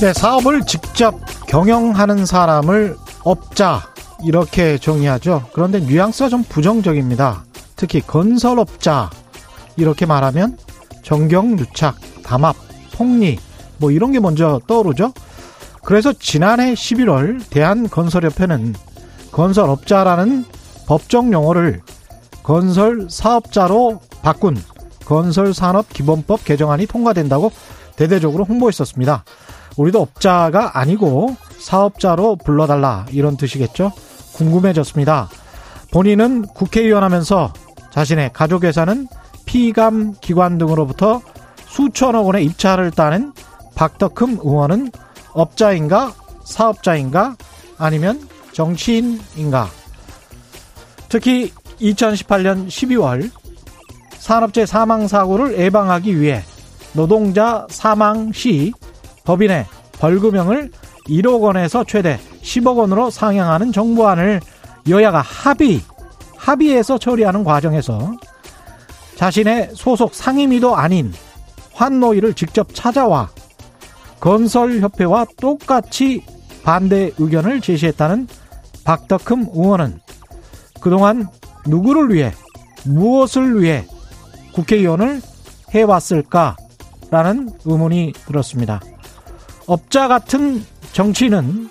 네, 사업을 직접 경영하는 사람을 업자 이렇게 정의하죠. 그런데 뉘앙스가 좀 부정적입니다. 특히 건설업자 이렇게 말하면 정경 유착, 담합, 폭리 뭐 이런 게 먼저 떠오르죠. 그래서 지난해 11월 대한건설협회는 건설업자라는 법정 용어를 건설 사업자로 바꾼 건설산업기본법 개정안이 통과된다고 대대적으로 홍보했었습니다. 우리도 업자가 아니고 사업자로 불러달라 이런 뜻이겠죠. 궁금해졌습니다. 본인은 국회의원 하면서 자신의 가족회사는 피감 기관 등으로부터 수천억 원의 입찰을 따낸 박덕흠 의원은 업자인가 사업자인가 아니면 정치인인가 특히 2018년 12월 산업재 사망 사고를 예방하기 위해 노동자 사망 시 법인의 벌금형을 1억 원에서 최대 10억 원으로 상향하는 정부안을 여야가 합의 합의해서 처리하는 과정에서 자신의 소속 상임위도 아닌 환노위를 직접 찾아와 건설협회와 똑같이 반대 의견을 제시했다는 박덕흠 의원은 그동안 누구를 위해 무엇을 위해 국회의원을 해왔을까라는 의문이 들었습니다. 업자 같은 정치는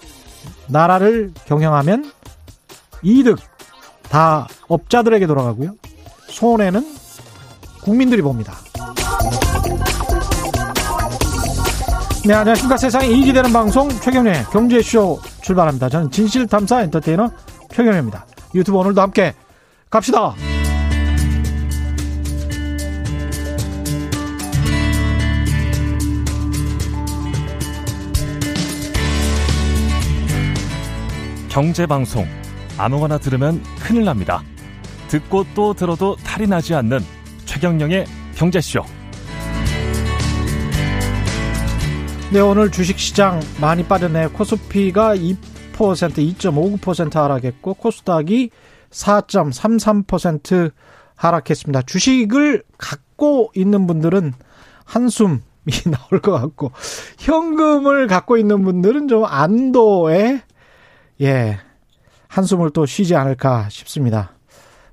나라를 경영하면 이득 다 업자들에게 돌아가고요. 손해는 국민들이 봅니다. 네, 안녕하십니까. 세상에 이익이 되는 방송 최경련의 경제쇼 출발합니다. 저는 진실탐사 엔터테이너 최경련입니다. 유튜브 오늘도 함께 갑시다. 경제방송. 아무거나 들으면 큰일 납니다. 듣고 또 들어도 탈이 나지 않는 최경령의 경제쇼. 네, 오늘 주식시장 많이 빠졌네요. 코스피가 2%, 2.59% 하락했고, 코스닥이 4.33% 하락했습니다. 주식을 갖고 있는 분들은 한숨이 나올 것 같고, 현금을 갖고 있는 분들은 좀 안도의, 예, 한숨을 또 쉬지 않을까 싶습니다.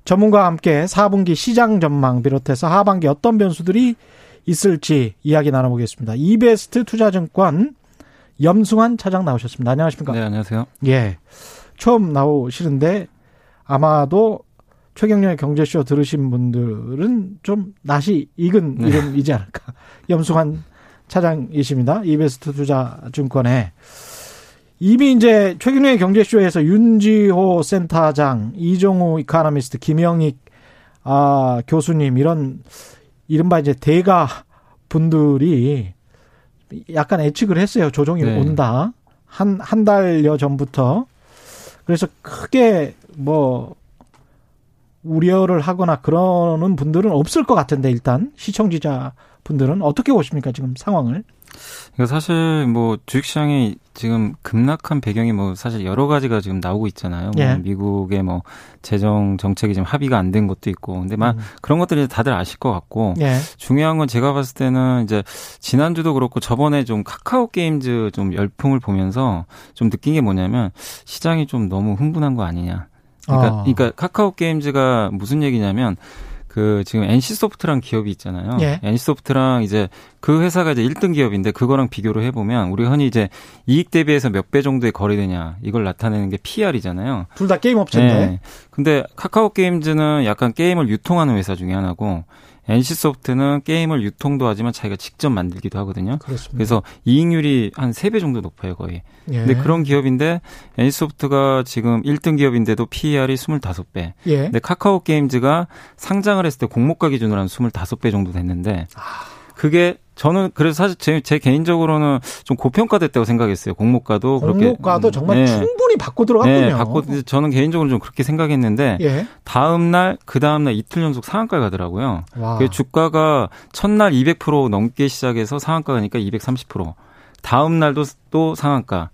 전문가와 함께 4분기 시장 전망 비롯해서 하반기 어떤 변수들이 있을지 이야기 나눠보겠습니다. 이베스트 투자증권 염승환 차장 나오셨습니다. 안녕하십니까? 네, 안녕하세요. 예. 처음 나오시는데 아마도 최경련의 경제쇼 들으신 분들은 좀 낯이 익은 네. 이름이지 않을까. 염승환 차장이십니다. 이베스트 투자증권에. 이미 이제 최근의 경제쇼에서 윤지호 센터장, 이종우 이카노미스트, 김영익 아, 교수님 이런 이른바 이제 대가 분들이 약간 예측을 했어요. 조정이 네. 온다. 한, 한 달여 전부터. 그래서 크게 뭐, 우려를 하거나 그러는 분들은 없을 것 같은데, 일단. 시청자 분들은 어떻게 보십니까, 지금 상황을? 그러니까 사실 뭐 주식시장이 지금 급락한 배경이 뭐 사실 여러 가지가 지금 나오고 있잖아요. 뭐 예. 뭐 미국의 뭐 재정 정책이 지금 합의가 안 된 것도 있고. 근데 막 음. 그런 것들이 다들 아실 것 같고. 예. 중요한 건 제가 봤을 때는 이제 지난주도 그렇고 저번에 좀 카카오 게임즈 좀 열풍을 보면서 좀 느낀 게 뭐냐면 시장이 좀 너무 흥분한 거 아니냐. 그러니까, 어. 그러니까 카카오 게임즈가 무슨 얘기냐면 그 지금 NC소프트란 기업이 있잖아요. 예. NC소프트랑 이제 그 회사가 이제 1등 기업인데 그거랑 비교를 해보면 우리가 흔히 이제 이익 대비해서 몇 배 정도의 거래되냐 이걸 나타내는 게 PR이잖아요. 둘 다 게임 업체인데. 네. 근데 카카오 게임즈는 약간 게임을 유통하는 회사 중에 하나고 NC소프트는 게임을 유통도 하지만 자기가 직접 만들기도 하거든요. 그렇습니다. 그래서 이익률이 한 3배 정도 높아요, 거의. 예. 근데 그런 기업인데 NC소프트가 지금 1등 기업인데도 PER이 25배. 예. 근데 카카오 게임즈가 상장을 했을 때 공모가 기준으로 한 25배 정도 됐는데 아. 그게 저는 그래서 사실 제, 제 개인적으로는 좀 고평가됐다고 생각했어요. 공모가도 그렇게 공모가도 정말 네. 충분히 받고 들어갔군요. 네, 받고 저는 개인적으로 좀 그렇게 생각했는데 예. 다음 날 그 다음 날 이틀 연속 상한가 가더라고요. 그 주가가 첫날 200% 넘게 시작해서 상한가 가니까 230%. 다음 날도 또 상한가.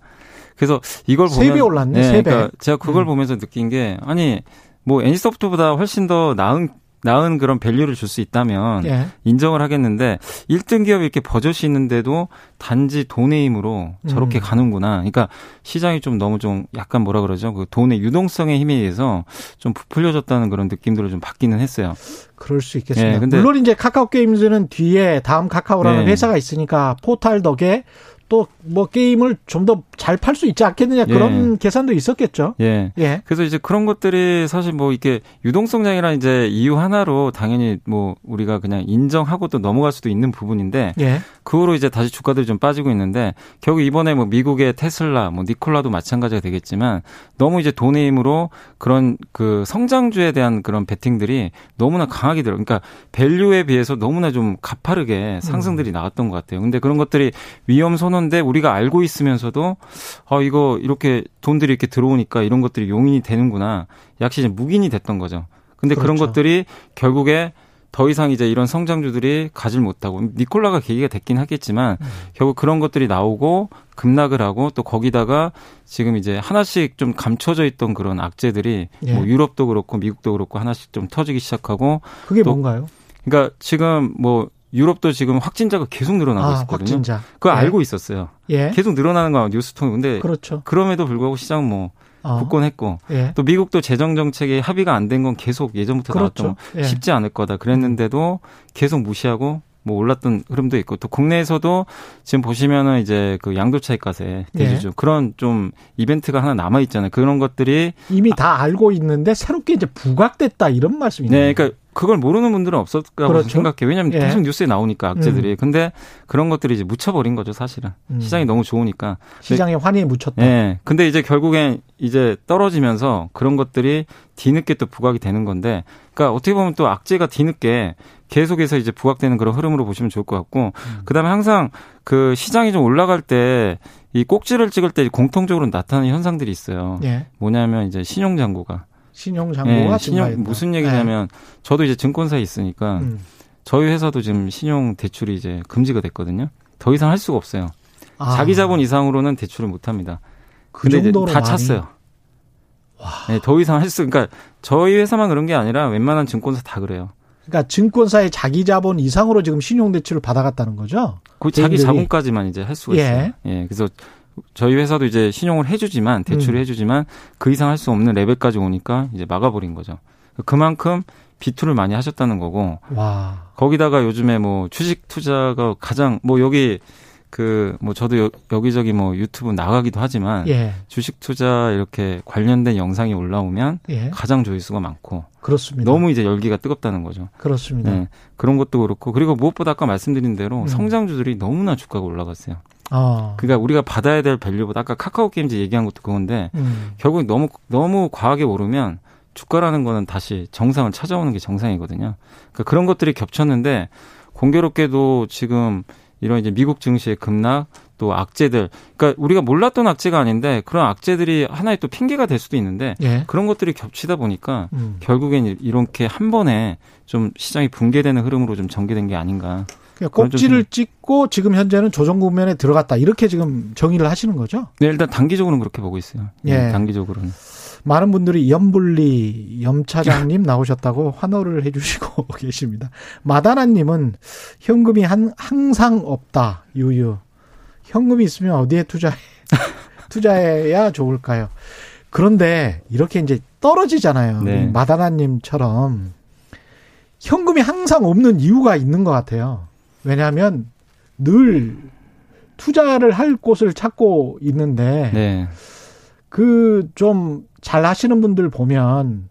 그래서 이걸 보면 3배 올랐네. 네, 3배. 그러니까 제가 그걸 음. 보면서 느낀 게 아니 뭐 NC소프트보다 훨씬 더 나은 나은 그런 밸류를 줄 수 있다면 예. 인정을 하겠는데 1등 기업이 이렇게 버젓이 있는데도 단지 돈의 힘으로 저렇게 음. 가는구나. 그러니까 시장이 좀 너무 좀 약간 뭐라 그러죠? 그 돈의 유동성의 힘에 의해서 좀 부풀려졌다는 그런 느낌들을 좀 받기는 했어요. 그럴 수 있겠습니다. 예, 근데 물론 이제 카카오 게임즈는 뒤에 다음 카카오라는 네. 회사가 있으니까 포탈 덕에 또 뭐 게임을 좀 더 잘 팔 수 있지 않겠느냐 그런 예. 계산도 있었겠죠. 예. 예. 그래서 이제 그런 것들이 사실 뭐 이렇게 유동성장이라는 이제 이유 하나로 당연히 뭐 우리가 그냥 인정하고 또 넘어갈 수도 있는 부분인데 예. 그 후로 이제 다시 주가들이 좀 빠지고 있는데 결국 이번에 뭐 미국의 테슬라, 뭐 니콜라도 마찬가지가 되겠지만 너무 이제 돈의 힘으로 그런 그 성장주에 대한 그런 베팅들이 너무나 강하게 들어. 그러니까 밸류에 비해서 너무나 좀 가파르게 상승들이 음. 나왔던 것 같아요. 근데 그런 것들이 위험 선언 하는데 우리가 알고 있으면서도 아 이거 이렇게 돈들이 이렇게 들어오니까 이런 것들이 용인이 되는구나. 약시 이제 묵인이 됐던 거죠. 근데 그렇죠. 그런 것들이 결국에 더 이상 이제 이런 성장주들이 가질 못하고 니콜라가 계기가 됐긴 하겠지만 음. 결국 그런 것들이 나오고 급락을 하고 또 거기다가 지금 이제 하나씩 좀 감춰져 있던 그런 악재들이 예. 뭐 유럽도 그렇고 미국도 그렇고 하나씩 좀 터지기 시작하고 그게 뭔가요? 그러니까 지금 뭐 유럽도 지금 확진자가 계속 늘어나고 아, 있거든요. 확진자. 그걸 예. 알고 있었어요. 예. 계속 늘어나는 거 뉴스통에 근데 그렇죠. 그럼에도 불구하고 시장은 뭐 어. 굳건했고 예. 또 미국도 재정 정책에 합의가 안 된 건 계속 예전부터 그렇죠. 나왔던 예. 쉽지 않을 거다 그랬는데도 계속 무시하고 뭐 올랐던 흐름도 있고 또 국내에서도 지금 보시면은 이제 그 양도차익과세 대주주 예. 그런 좀 이벤트가 하나 남아 있잖아요. 그런 것들이 이미 다 알고 있는데 새롭게 이제 부각됐다 이런 말씀이네요. 네, 그러니까 그걸 모르는 분들은 없었다고 그렇죠? 생각해요. 왜냐하면 예. 계속 뉴스에 나오니까 악재들이. 음. 근데 그런 것들이 이제 묻혀버린 거죠, 사실은. 음. 시장이 너무 좋으니까. 시장에 환희에 묻혔다. 예. 근데 이제 결국엔 이제 떨어지면서 그런 것들이 뒤늦게 또 부각이 되는 건데, 그러니까 어떻게 보면 또 악재가 뒤늦게 계속해서 이제 부각되는 그런 흐름으로 보시면 좋을 것 같고, 음. 그 다음에 항상 그 시장이 좀 올라갈 때 이 꼭지를 찍을 때 공통적으로 나타나는 현상들이 있어요. 예. 뭐냐면 이제 신용장구가. 신용 잔고가 네, 신용 무슨 얘기냐면 네. 저도 이제 증권사에 있으니까 음. 저희 회사도 지금 신용 대출이 이제 금지가 됐거든요. 더 이상 할 수가 없어요. 아. 자기 자본 이상으로는 대출을 못 합니다. 그 근데 이제 다 찼어요. 와. 네, 더 이상 할 수, 그러니까 저희 회사만 그런 게 아니라 웬만한 증권사 다 그래요. 그러니까 증권사의 자기 자본 이상으로 지금 신용 대출을 받아갔다는 거죠. 그 자기 자본까지만 이제 할 수가 예. 있어요. 예. 그래서 저희 회사도 이제 신용을 해주지만 대출을 음. 해주지만 그 이상 할 수 없는 레벨까지 오니까 이제 막아버린 거죠. 그만큼 비투를 많이 하셨다는 거고. 와. 거기다가 요즘에 뭐 주식 투자가 가장 뭐 여기 그 뭐 저도 여, 여기저기 뭐 유튜브 나가기도 하지만 예. 주식 투자 이렇게 관련된 영상이 올라오면 예. 가장 조회수가 많고 그렇습니다. 너무 이제 열기가 뜨겁다는 거죠. 그렇습니다. 네. 그런 것도 그렇고 그리고 무엇보다 아까 말씀드린 대로 음. 성장주들이 너무나 주가가 올라갔어요. 어. 그러니까 우리가 받아야 될 밸류보다 아까 카카오 게임즈 얘기한 것도 그건데 음. 결국 너무 너무 과하게 오르면 주가라는 거는 다시 정상을 찾아오는 게 정상이거든요. 그러니까 그런 것들이 겹쳤는데 공교롭게도 지금 이런 이제 미국 증시의 급락 또 악재들 그러니까 우리가 몰랐던 악재가 아닌데 그런 악재들이 하나의 또 핑계가 될 수도 있는데 예. 그런 것들이 겹치다 보니까 음. 결국엔 이렇게 한 번에 좀 시장이 붕괴되는 흐름으로 좀 전개된 게 아닌가. 그러니까 꼭지를 찍고 지금 현재는 조정 국면에 들어갔다 이렇게 지금 정의를 하시는 거죠? 네, 일단 단기적으로는 그렇게 보고 있어요. 네, 예. 단기적으로는. 많은 분들이 염불리 염차장님 나오셨다고 환호를 해주시고 계십니다. 마다나님은 현금이 한, 항상 없다. 유유. 현금이 있으면 어디에 투자해 투자해야 좋을까요? 그런데 이렇게 이제 떨어지잖아요. 네. 마다나님처럼 현금이 항상 없는 이유가 있는 것 같아요. 왜냐하면 늘 투자를 할 곳을 찾고 있는데 네. 그좀 잘 하시는 분들 보면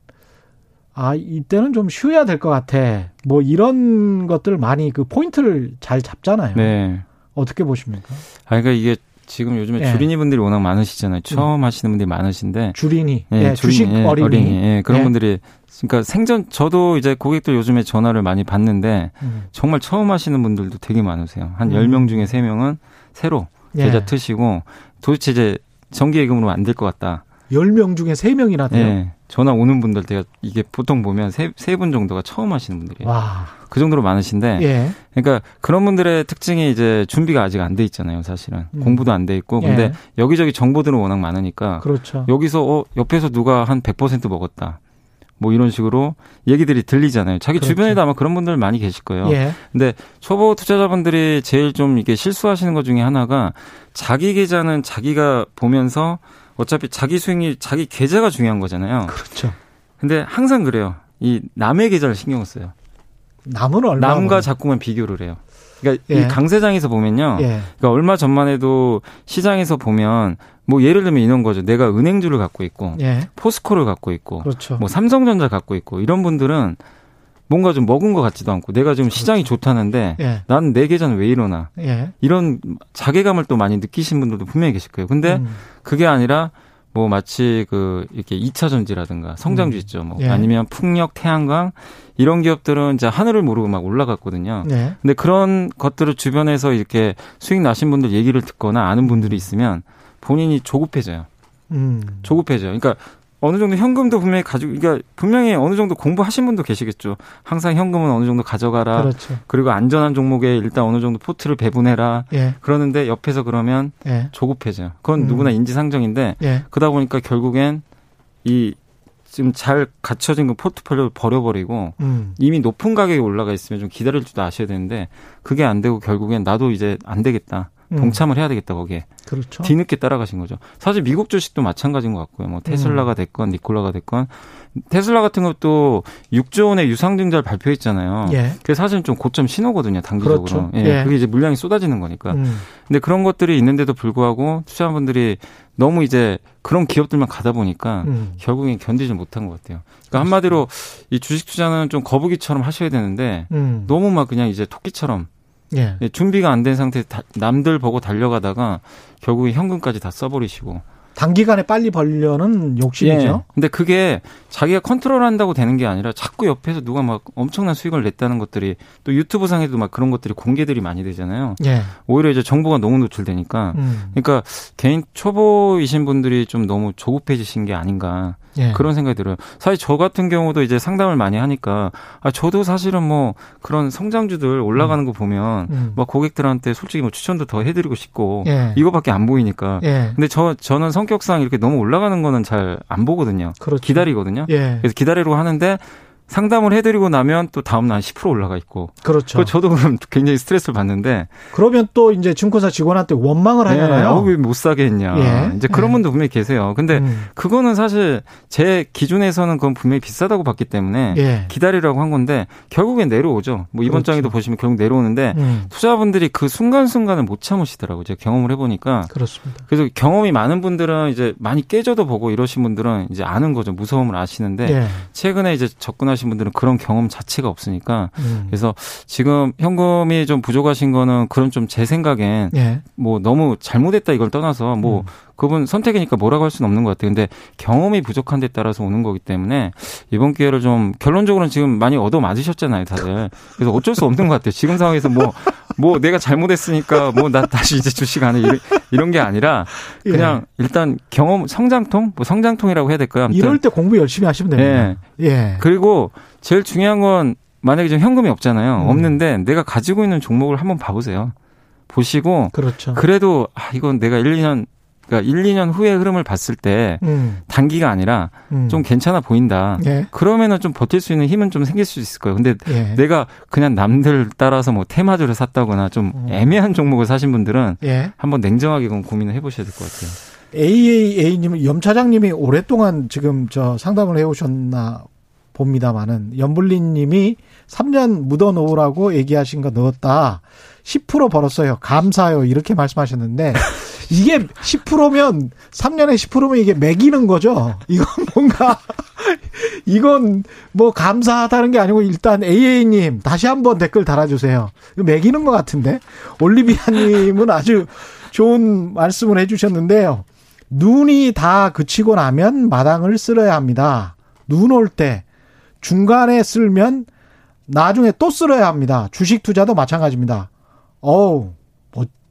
아 이때는 좀 쉬어야 될 것 같아. 뭐 이런 것들 많이 그 포인트를 잘 잡잖아요. 네. 어떻게 보십니까? 아 그러니까 이게 지금 요즘에 예. 주린이 분들이 워낙 많으시잖아요. 처음 음. 하시는 분들이 많으신데 주린이, 예, 예, 주식 예, 어린이, 어린이 예, 그런 예. 분들이 그러니까 생전 저도 이제 고객들 요즘에 전화를 많이 받는데 음. 정말 처음 하시는 분들도 되게 많으세요. 한 음. 10명 중에 3명은 새로 예. 계좌 트시고 도대체 이제 정기 예금으로 안 될 것 같다. 10명 중에 3명이나 돼요. 예. 전화 오는 분들 제가 이게 보통 보면 세분 정도가 처음 하시는 분들이에요. 와. 그 정도로 많으신데 예. 그러니까 그런 분들의 특징이 이제 준비가 아직 안 돼 있잖아요, 사실은. 음. 공부도 안 돼 있고. 근데 예. 여기저기 정보들은 워낙 많으니까 그렇죠. 여기서 어 옆에서 누가 한 100% 먹었다. 뭐 이런 식으로 얘기들이 들리잖아요. 자기 그렇죠. 주변에도 아마 그런 분들 많이 계실 거예요. 예. 근데 초보 투자자분들이 제일 좀 이게 실수하시는 것 중에 하나가 자기 계좌는 자기가 보면서 어차피 자기 수익이 자기 계좌가 중요한 거잖아요. 그렇죠. 근데 항상 그래요. 이 남의 계좌를 신경을 써요. 남은 얼마 남과 자꾸만 비교를 해요. 그러니까 예. 이 강세장에서 보면요. 예. 그러니까 얼마 전만 해도 시장에서 보면 뭐 예를 들면 이런 거죠. 내가 은행주를 갖고 있고 예. 포스코를 갖고 있고 그렇죠. 뭐 삼성전자 갖고 있고 이런 분들은 뭔가 좀 먹은 것 같지도 않고 내가 지금 그렇죠. 시장이 좋다는데 예. 나는 내 계좌는 왜 이러나 예. 이런 자괴감을 또 많이 느끼신 분들도 분명히 계실 거예요. 근데 음. 그게 아니라 뭐 마치 그 이렇게 2차 전지라든가 성장주 음. 있죠. 뭐 예. 아니면 풍력, 태양광 이런 기업들은 이제 하늘을 모르고 막 올라갔거든요. 예. 근데 그런 것들을 주변에서 이렇게 수익 나신 분들 얘기를 듣거나 아는 분들이 있으면 본인이 조급해져요. 음. 조급해져요. 그러니까 어느 정도 현금도 분명히 가지고 그러니까 분명히 어느 정도 공부하신 분도 계시겠죠. 항상 현금은 어느 정도 가져가라. 그렇죠. 그리고 안전한 종목에 일단 어느 정도 포트를 배분해라. 예. 그러는데 옆에서 그러면 예. 조급해져요. 그건 음. 누구나 인지상정인데 예. 그러다 보니까 결국엔 이 지금 잘 갖춰진 그 포트폴리오를 버려버리고 음. 이미 높은 가격에 올라가 있으면 좀 기다릴 줄도 아셔야 되는데 그게 안 되고 결국엔 나도 이제 안 되겠다. 음. 동참을 해야 되겠다 거기에. 그렇죠. 뒤늦게 따라가신 거죠. 사실 미국 주식도 마찬가지인 것 같고요. 뭐 테슬라가 음. 됐건 니콜라가 됐건 테슬라 같은 것도 6조 원의 유상증자를 발표했잖아요. 예. 그게 사실은 좀 고점 신호거든요. 단기적으로. 그렇죠. 예. 예. 그게 이제 물량이 쏟아지는 거니까. 음. 근데 그런 것들이 있는데도 불구하고 투자자분들이 너무 이제 그런 기업들만 가다 보니까 음. 결국엔 견디지 못한 것 같아요. 그러니까 한마디로 이 주식 투자는 좀 거북이처럼 하셔야 되는데 음. 너무 막 그냥 이제 토끼처럼 예. 예. 준비가 안 된 상태에서 남들 보고 달려가다가 결국에 현금까지 다 써버리시고 단기간에 빨리 벌려는 욕심이죠. 예. 근데 그게 자기가 컨트롤한다고 되는 게 아니라 자꾸 옆에서 누가 막 엄청난 수익을 냈다는 것들이 또 유튜브 상에도 막 그런 것들이 공개들이 많이 되잖아요. 예. 오히려 이제 정보가 너무 노출되니까. 음. 그러니까 개인 초보이신 분들이 좀 너무 조급해지신 게 아닌가. 예. 그런 생각이 들어요. 사실 저 같은 경우도 이제 상담을 많이 하니까 아 저도 사실은 뭐 그런 성장주들 올라가는 음. 거 보면 음. 뭐 고객들한테 솔직히 뭐 추천도 더 해드리고 싶고 예. 이거밖에 안 보이니까. 예. 근데 저 저는 성격상 이렇게 너무 올라가는 거는 잘 안 보거든요. 그렇죠. 기다리거든요. 예. 그래서 기다리려고 하는데 상담을 해드리고 나면 또 다음날 10% 올라가 있고. 그렇죠. 저도 그럼 굉장히 스트레스를 받는데. 그러면 또 이제 증권사 직원한테 원망을 하잖아요. 네, 어, 왜못 사게 했냐. 예. 이제 그런 예. 분도 분명히 계세요. 근데 음. 그거는 사실 제 기준에서는 그건 분명히 비싸다고 봤기 때문에 예. 기다리라고 한 건데 결국엔 내려오죠. 뭐 이번 그렇죠. 장에도 보시면 결국 내려오는데 음. 투자분들이 그 순간순간을 못 참으시더라고요. 제가 경험을 해보니까. 그렇습니다. 그래서 경험이 많은 분들은 이제 많이 깨져도 보고 이러신 분들은 이제 아는 거죠. 무서움을 아시는데 예. 최근에 이제 접근하신 하신 분들은 그런 경험 자체가 없으니까 음. 그래서 지금 현금이 좀 부족하신 거는 그런 좀 제 생각엔 예. 뭐 너무 잘못했다 이걸 떠나서 뭐 음. 그분 선택이니까 뭐라고 할 수는 없는 것 같아요. 근데 경험이 부족한 데 따라서 오는 거기 때문에 이번 기회를 좀 결론적으로는 지금 많이 얻어 맞으셨잖아요, 다들. 그래서 어쩔 수 없는 것 같아요. 지금 상황에서 뭐, 뭐 내가 잘못했으니까 뭐 나 다시 이제 주식 안 해. 이런, 이런 게 아니라 그냥 예. 일단 경험, 성장통? 뭐 성장통이라고 해야 될까요? 아무튼. 이럴 때 공부 열심히 하시면 됩니다. 예. 예. 그리고 제일 중요한 건 만약에 좀 현금이 없잖아요. 음. 없는데 내가 가지고 있는 종목을 한번 봐 보세요. 보시고 그렇죠. 그래도 아 이건 내가 1, 2년 그러니까 1, 2년 후의 흐름을 봤을 때 음. 단기가 아니라 음. 좀 괜찮아 보인다. 예. 그러면은 좀 버틸 수 있는 힘은 좀 생길 수 있을 거예요. 근데 예. 내가 그냥 남들 따라서 뭐 테마주를 샀다거나 좀 음. 애매한 종목을 사신 분들은 예. 한번 냉정하게 고민을 해보셔야 될 것 같아요. AAA님, 염 차장님이 오랫동안 지금 저 상담을 해오셨나 봅니다만은 염블린 님이 3년 묻어 놓으라고 얘기하신 거 넣었다. 10% 벌었어요. 감사해요. 이렇게 말씀하셨는데 이게 10%면 3년에 10%면 이게 매기는 거죠. 이건 뭔가 이건 뭐 감사하다는 게 아니고 일단 AA님 다시 한번 댓글 달아주세요. 이거 매기는 것 같은데 올리비아님은 아주 좋은 말씀을 해주셨는데요. 눈이 다 그치고 나면 마당을 쓸어야 합니다. 눈 올 때 중간에 쓸면 나중에 또 쓸어야 합니다. 주식 투자도 마찬가지입니다. 어우,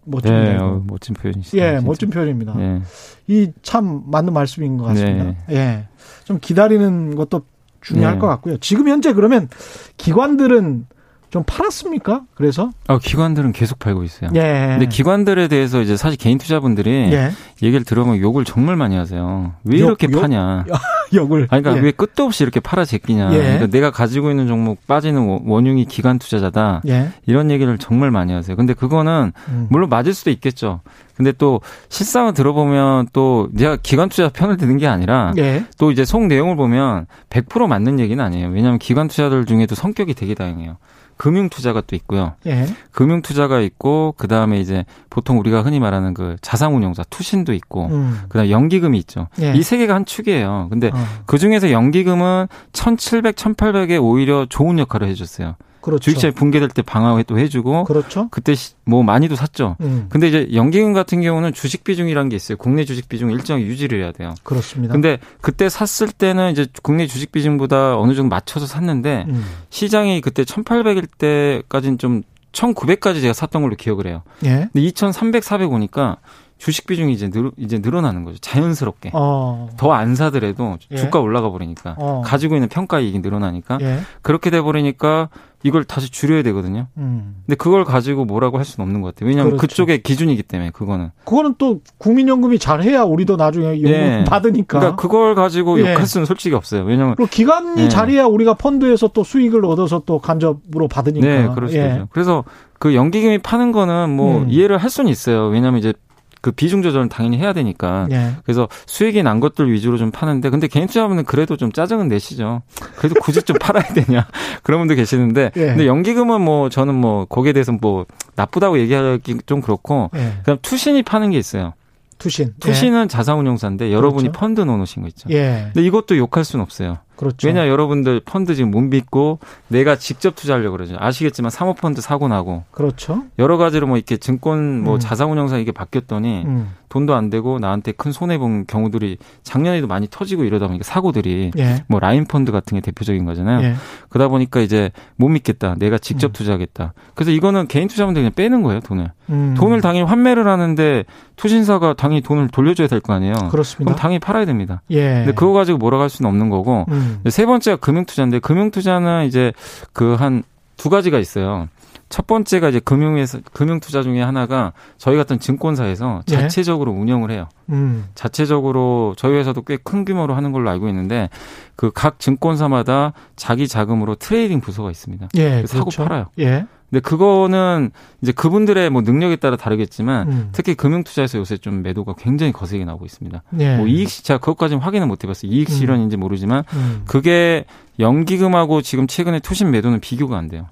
멋, 멋집니다. 네, 어, 멋진 표현이시죠. 예, 진짜. 멋진 표현입니다. 네. 이참 맞는 말씀인 것 같습니다. 네. 예. 좀 기다리는 것도 중요할 네. 것 같고요. 지금 현재 그러면 기관들은 좀 팔았습니까? 그래서? 아, 기관들은 계속 팔고 있어요. 예. 근데 기관들에 대해서 이제 사실 개인 투자분들이 예. 얘기를 들어보면 욕을 정말 많이 하세요. 왜 욕, 이렇게 욕? 파냐? 욕을. 아니, 그러니까 예. 왜 끝도 없이 이렇게 팔아 제끼냐? 예. 그러니까 내가 가지고 있는 종목 빠지는 원흉이 기관 투자자다. 예. 이런 얘기를 정말 많이 하세요. 근데 그거는 음. 물론 맞을 수도 있겠죠. 근데 또 실상을 들어보면 또 내가 기관 투자 편을 드는 게 아니라 예. 또 이제 속 내용을 보면 100% 맞는 얘기는 아니에요. 왜냐하면 기관 투자들 중에도 성격이 되게 다양해요. 금융 투자가 또 있고요. 예. 금융 투자가 있고 그 다음에 이제 보통 우리가 흔히 말하는 그 자산운용사 투신도 있고 음. 그다음 에 연기금이 있죠. 예. 이세 개가 한 축이에요. 근데 어. 그 중에서 연기금은 1,700, 1,800에 오히려 좋은 역할을 해줬어요. 그렇죠. 주식시장이 붕괴될 때 방어도 해주고 그렇죠. 그때 뭐 많이도 샀죠. 음. 근데 이제 연기금 같은 경우는 주식 비중이라는 게 있어요. 국내 주식 비중 일정히 유지를 해야 돼요. 그렇습니다. 근데 그때 샀을 때는 이제 국내 주식 비중보다 어느 정도 맞춰서 샀는데 음. 시장이 그때 1,800일 때까지는 좀 1,900까지 제가 샀던 걸로 기억을 해요. 예. 근데 2,300, 400 오니까 주식 비중이 이제 늘 이제 늘어나는 거죠. 자연스럽게. 어. 더안 사더라도 예. 주가 올라가 버리니까 어. 가지고 있는 평가 이익이 늘어나니까 예. 그렇게 돼 버리니까 이걸 다시 줄여야 되거든요. 음. 근데 그걸 가지고 뭐라고 할 수는 없는 것 같아요. 왜냐하면 그렇죠. 그쪽의 기준이기 때문에 그거는. 그거는 또 국민연금이 잘해야 우리도 나중에 연금 예. 받으니까. 그러니까 그걸 가지고 예. 욕할 수는 솔직히 없어요. 왜냐하면 그리고 기관이 예. 잘해야 우리가 펀드에서 또 수익을 얻어서 또 간접으로 받으니까. 네, 그렇죠. 예. 그래서 그 연기금이 파는 거는 뭐 음. 이해를 할 수는 있어요. 왜냐하면 이제 그 비중 조절은 당연히 해야 되니까. 예. 그래서 수익이 난 것들 위주로 좀 파는데 근데 개인 투자분은 그래도 좀 짜증은 내시죠. 그래도 굳이 좀 팔아야 되냐 그런 분도 계시는데 예. 근데 연기금은 뭐 저는 뭐 거기에 대해서 뭐 나쁘다고 얘기하기 좀 그렇고 예. 그냥 투신이 파는 게 있어요. 투신. 투신은 예. 자산운용사인데 여러분이 그렇죠. 펀드 넣어놓으신 거 있죠. 예. 근데 이것도 욕할 수는 없어요. 그렇죠. 왜냐 여러분들 펀드 지금 못 믿고 내가 직접 투자하려고 그러죠. 아시겠지만 사모펀드 사고 나고. 그렇죠. 여러 가지로 뭐 이렇게 증권 뭐 음. 자산운용사 이게 바뀌었더니 음. 돈도 안 되고 나한테 큰 손해 본 경우들이 작년에도 많이 터지고 이러다 보니까 사고들이 예. 뭐 라인 펀드 같은 게 대표적인 거잖아요. 예. 그러다 보니까 이제 못 믿겠다. 내가 직접 음. 투자하겠다. 그래서 이거는 개인 투자분들 그냥 빼는 거예요, 돈을. 음. 돈을 당연히 환매를 하는데 투신사가 당연히 돈을 돌려줘야 될 거 아니에요. 그렇습니다. 그럼 당연히 팔아야 됩니다. 예. 근데 그거 가지고 뭐라고 할 수는 없는 거고 음. 음. 세 번째가 금융투자인데 금융투자는 이제 그 한 두 가지가 있어요. 첫 번째가 이제 금융에서 금융 투자 중에 하나가 저희 같은 증권사에서 예. 자체적으로 운영을 해요. 음. 자체적으로 저희 회사도 꽤 큰 규모로 하는 걸로 알고 있는데 그 각 증권사마다 자기 자금으로 trading 부서가 있습니다. 예, 사고 그렇죠. 팔아요. 예. 근데 그거는 이제 그분들의 뭐 능력에 따라 다르겠지만 음. 특히 금융 투자에서 요새 좀 매도가 굉장히 거세게 나오고 있습니다. 예. 뭐 이익 시 제가 그것까지는 확인은 못 해봤어요. 이익 음. 실현인지 모르지만 음. 그게 연기금하고 지금 최근에 투신 매도는 비교가 안 돼요.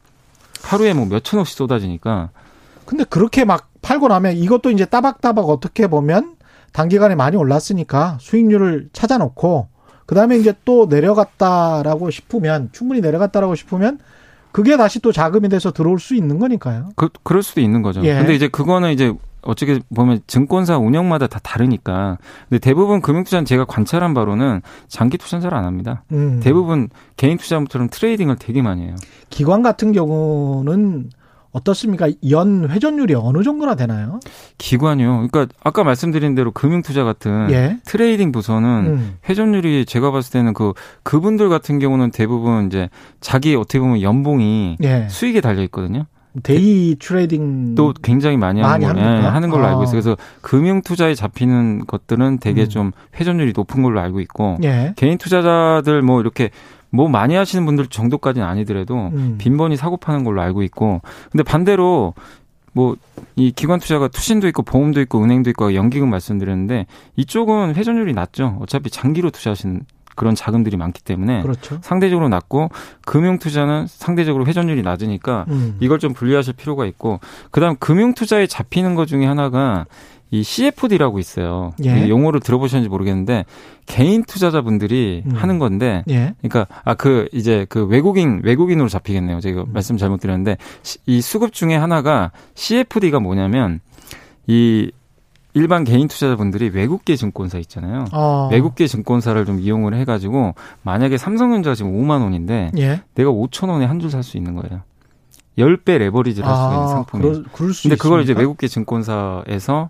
하루에 뭐 몇천 억씩 쏟아지니까. 근데 그렇게 막 팔고 나면 이것도 이제 따박따박 어떻게 보면 단기간에 많이 올랐으니까 수익률을 찾아놓고 그다음에 이제 또 내려갔다라고 싶으면 충분히 내려갔다라고 싶으면 그게 다시 또 자금이 돼서 들어올 수 있는 거니까요. 그 그럴 수도 있는 거죠. 예. 근데 이제 그거는 이제 어떻게 보면 증권사 운영마다 다 다르니까. 근데 대부분 금융투자는 제가 관찰한 바로는 장기 투자는 잘 안 합니다. 음. 대부분 개인 투자처럼 trading을 되게 많이 해요. 기관 같은 경우는 어떻습니까? 연 회전율이 어느 정도나 되나요? 기관이요. 그러니까 아까 말씀드린 대로 금융투자 같은 예. trading 부서는 음. 회전율이 제가 봤을 때는 그 그분들 같은 경우는 대부분 이제 자기 어떻게 보면 연봉이 예. 수익에 달려 있거든요. day trading도 굉장히 많이, 많이 하는, 걸, 예, 하는 걸로 아. 알고 있어요. 그래서 금융 투자에 잡히는 것들은 되게 음. 좀 회전율이 높은 걸로 알고 있고 예. 개인 투자자들 뭐 이렇게 뭐 많이 하시는 분들 정도까지는 아니더라도 음. 빈번히 사고 파는 걸로 알고 있고 근데 반대로 뭐 이 기관 투자가 투신도 있고 보험도 있고 은행도 있고 연기금 말씀드렸는데 이쪽은 회전율이 낮죠. 어차피 장기로 투자하시는 그런 자금들이 많기 때문에 그렇죠. 상대적으로 낮고 금융 투자는 상대적으로 회전율이 낮으니까 음. 이걸 좀 분리하실 필요가 있고 그다음 금융 투자에 잡히는 것 중에 하나가 이 CFD라고 있어요. 예. 용어를 들어보셨는지 모르겠는데 개인 투자자분들이 음. 하는 건데, 예. 그러니까 아 그 이제 그 외국인 외국인으로 잡히겠네요. 제가 음. 말씀 잘못 드렸는데 이 수급 중에 하나가 CFD가 뭐냐면 이 일반 개인 투자자분들이 외국계 증권사 있잖아요. 어. 외국계 증권사를 좀 이용을 해가지고 만약에 삼성전자가 지금 5만 원인데 예. 내가 5천 원에 한 줄 살 수 있는 거예요. 10배 레버리지를 할 수 있는 아, 상품이에요. 그럴, 수 근데 그걸 이제 외국계 증권사에서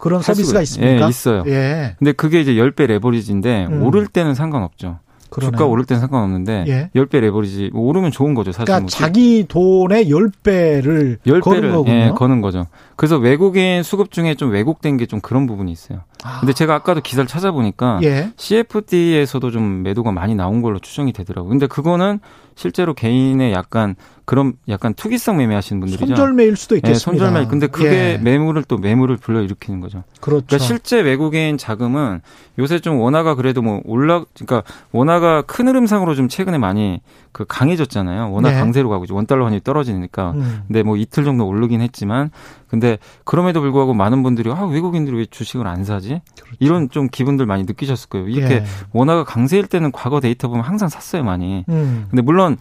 그런 서비스가 있습니까? 예, 있어요. 예. 근데 그게 이제 10배 레버리지인데 음. 오를 때는 상관없죠. 그러네. 주가 오를 때는 상관없는데 예. 10배 레버리지 뭐 오르면 좋은 거죠, 사실. 그러니까 뭐. 자기 돈의 10배를 10배를 거는 거군요. 예, 거는 거죠. 그래서 외국인 수급 중에 좀 왜곡된 게 좀 그런 부분이 있어요. 아. 근데 제가 아까도 기사를 찾아보니까 예. CFD에서도 좀 매도가 많이 나온 걸로 추정이 되더라고요. 근데 그거는 실제로 개인의 약간 그런 약간 투기성 매매하시는 분들이죠. 손절매일 수도 있겠습니다. 네, 손절매. 근데 그게 예. 매물을 또 매물을 불러 일으키는 거죠. 그렇죠. 그러니까 실제 외국인 자금은 요새 좀 원화가 그래도 뭐 올라 그러니까 원화가 큰 흐름상으로 좀 최근에 많이 그 강해졌잖아요. 원화 네. 강세로 가고 있죠. 원 달러 환율이 떨어지니까. 음. 근데 뭐 이틀 정도 오르긴 했지만 근데 그럼에도 불구하고 많은 분들이 아 외국인들이 왜 주식을 안 사지? 그렇죠. 이런 좀 기분들 많이 느끼셨을 거예요. 이렇게 예. 원화가 강세일 때는 과거 데이터 보면 항상 샀어요 많이. 음. 근데 물론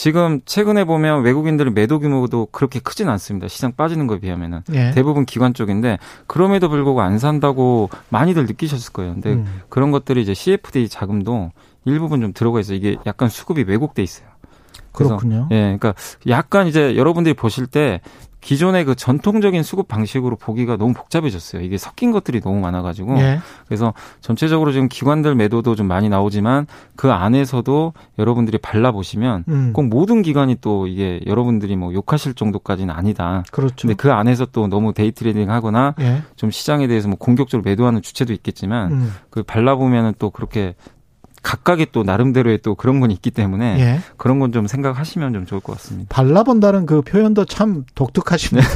지금 최근에 보면 외국인들의 매도 규모도 그렇게 크진 않습니다. 시장 빠지는 거에 비하면은 예. 대부분 기관 쪽인데 그럼에도 불구하고 안 산다고 많이들 느끼셨을 거예요. 근데 음. 그런 것들이 이제 CFD 자금도 일부분 좀 들어가 있어요. 이게 약간 수급이 왜곡돼 있어요. 그렇군요. 예, 그러니까 약간 이제 여러분들이 보실 때 기존의 그 전통적인 수급 방식으로 보기가 너무 복잡해졌어요. 이게 섞인 것들이 너무 많아가지고 예. 그래서 전체적으로 지금 기관들 매도도 좀 많이 나오지만 그 안에서도 여러분들이 발라 보시면 음. 꼭 모든 기관이 또 이게 여러분들이 뭐 욕하실 정도까지는 아니다. 그렇죠. 근데 그 안에서 또 너무 day trading하거나 예. 좀 시장에 대해서 뭐 공격적으로 매도하는 주체도 있겠지만 음. 그 발라 보면은 또 그렇게 각각의 또 나름대로의 또 그런 건 있기 때문에 예. 그런 건 좀 생각하시면 좀 좋을 것 같습니다. 발라본다는 그 표현도 참 독특하십니다.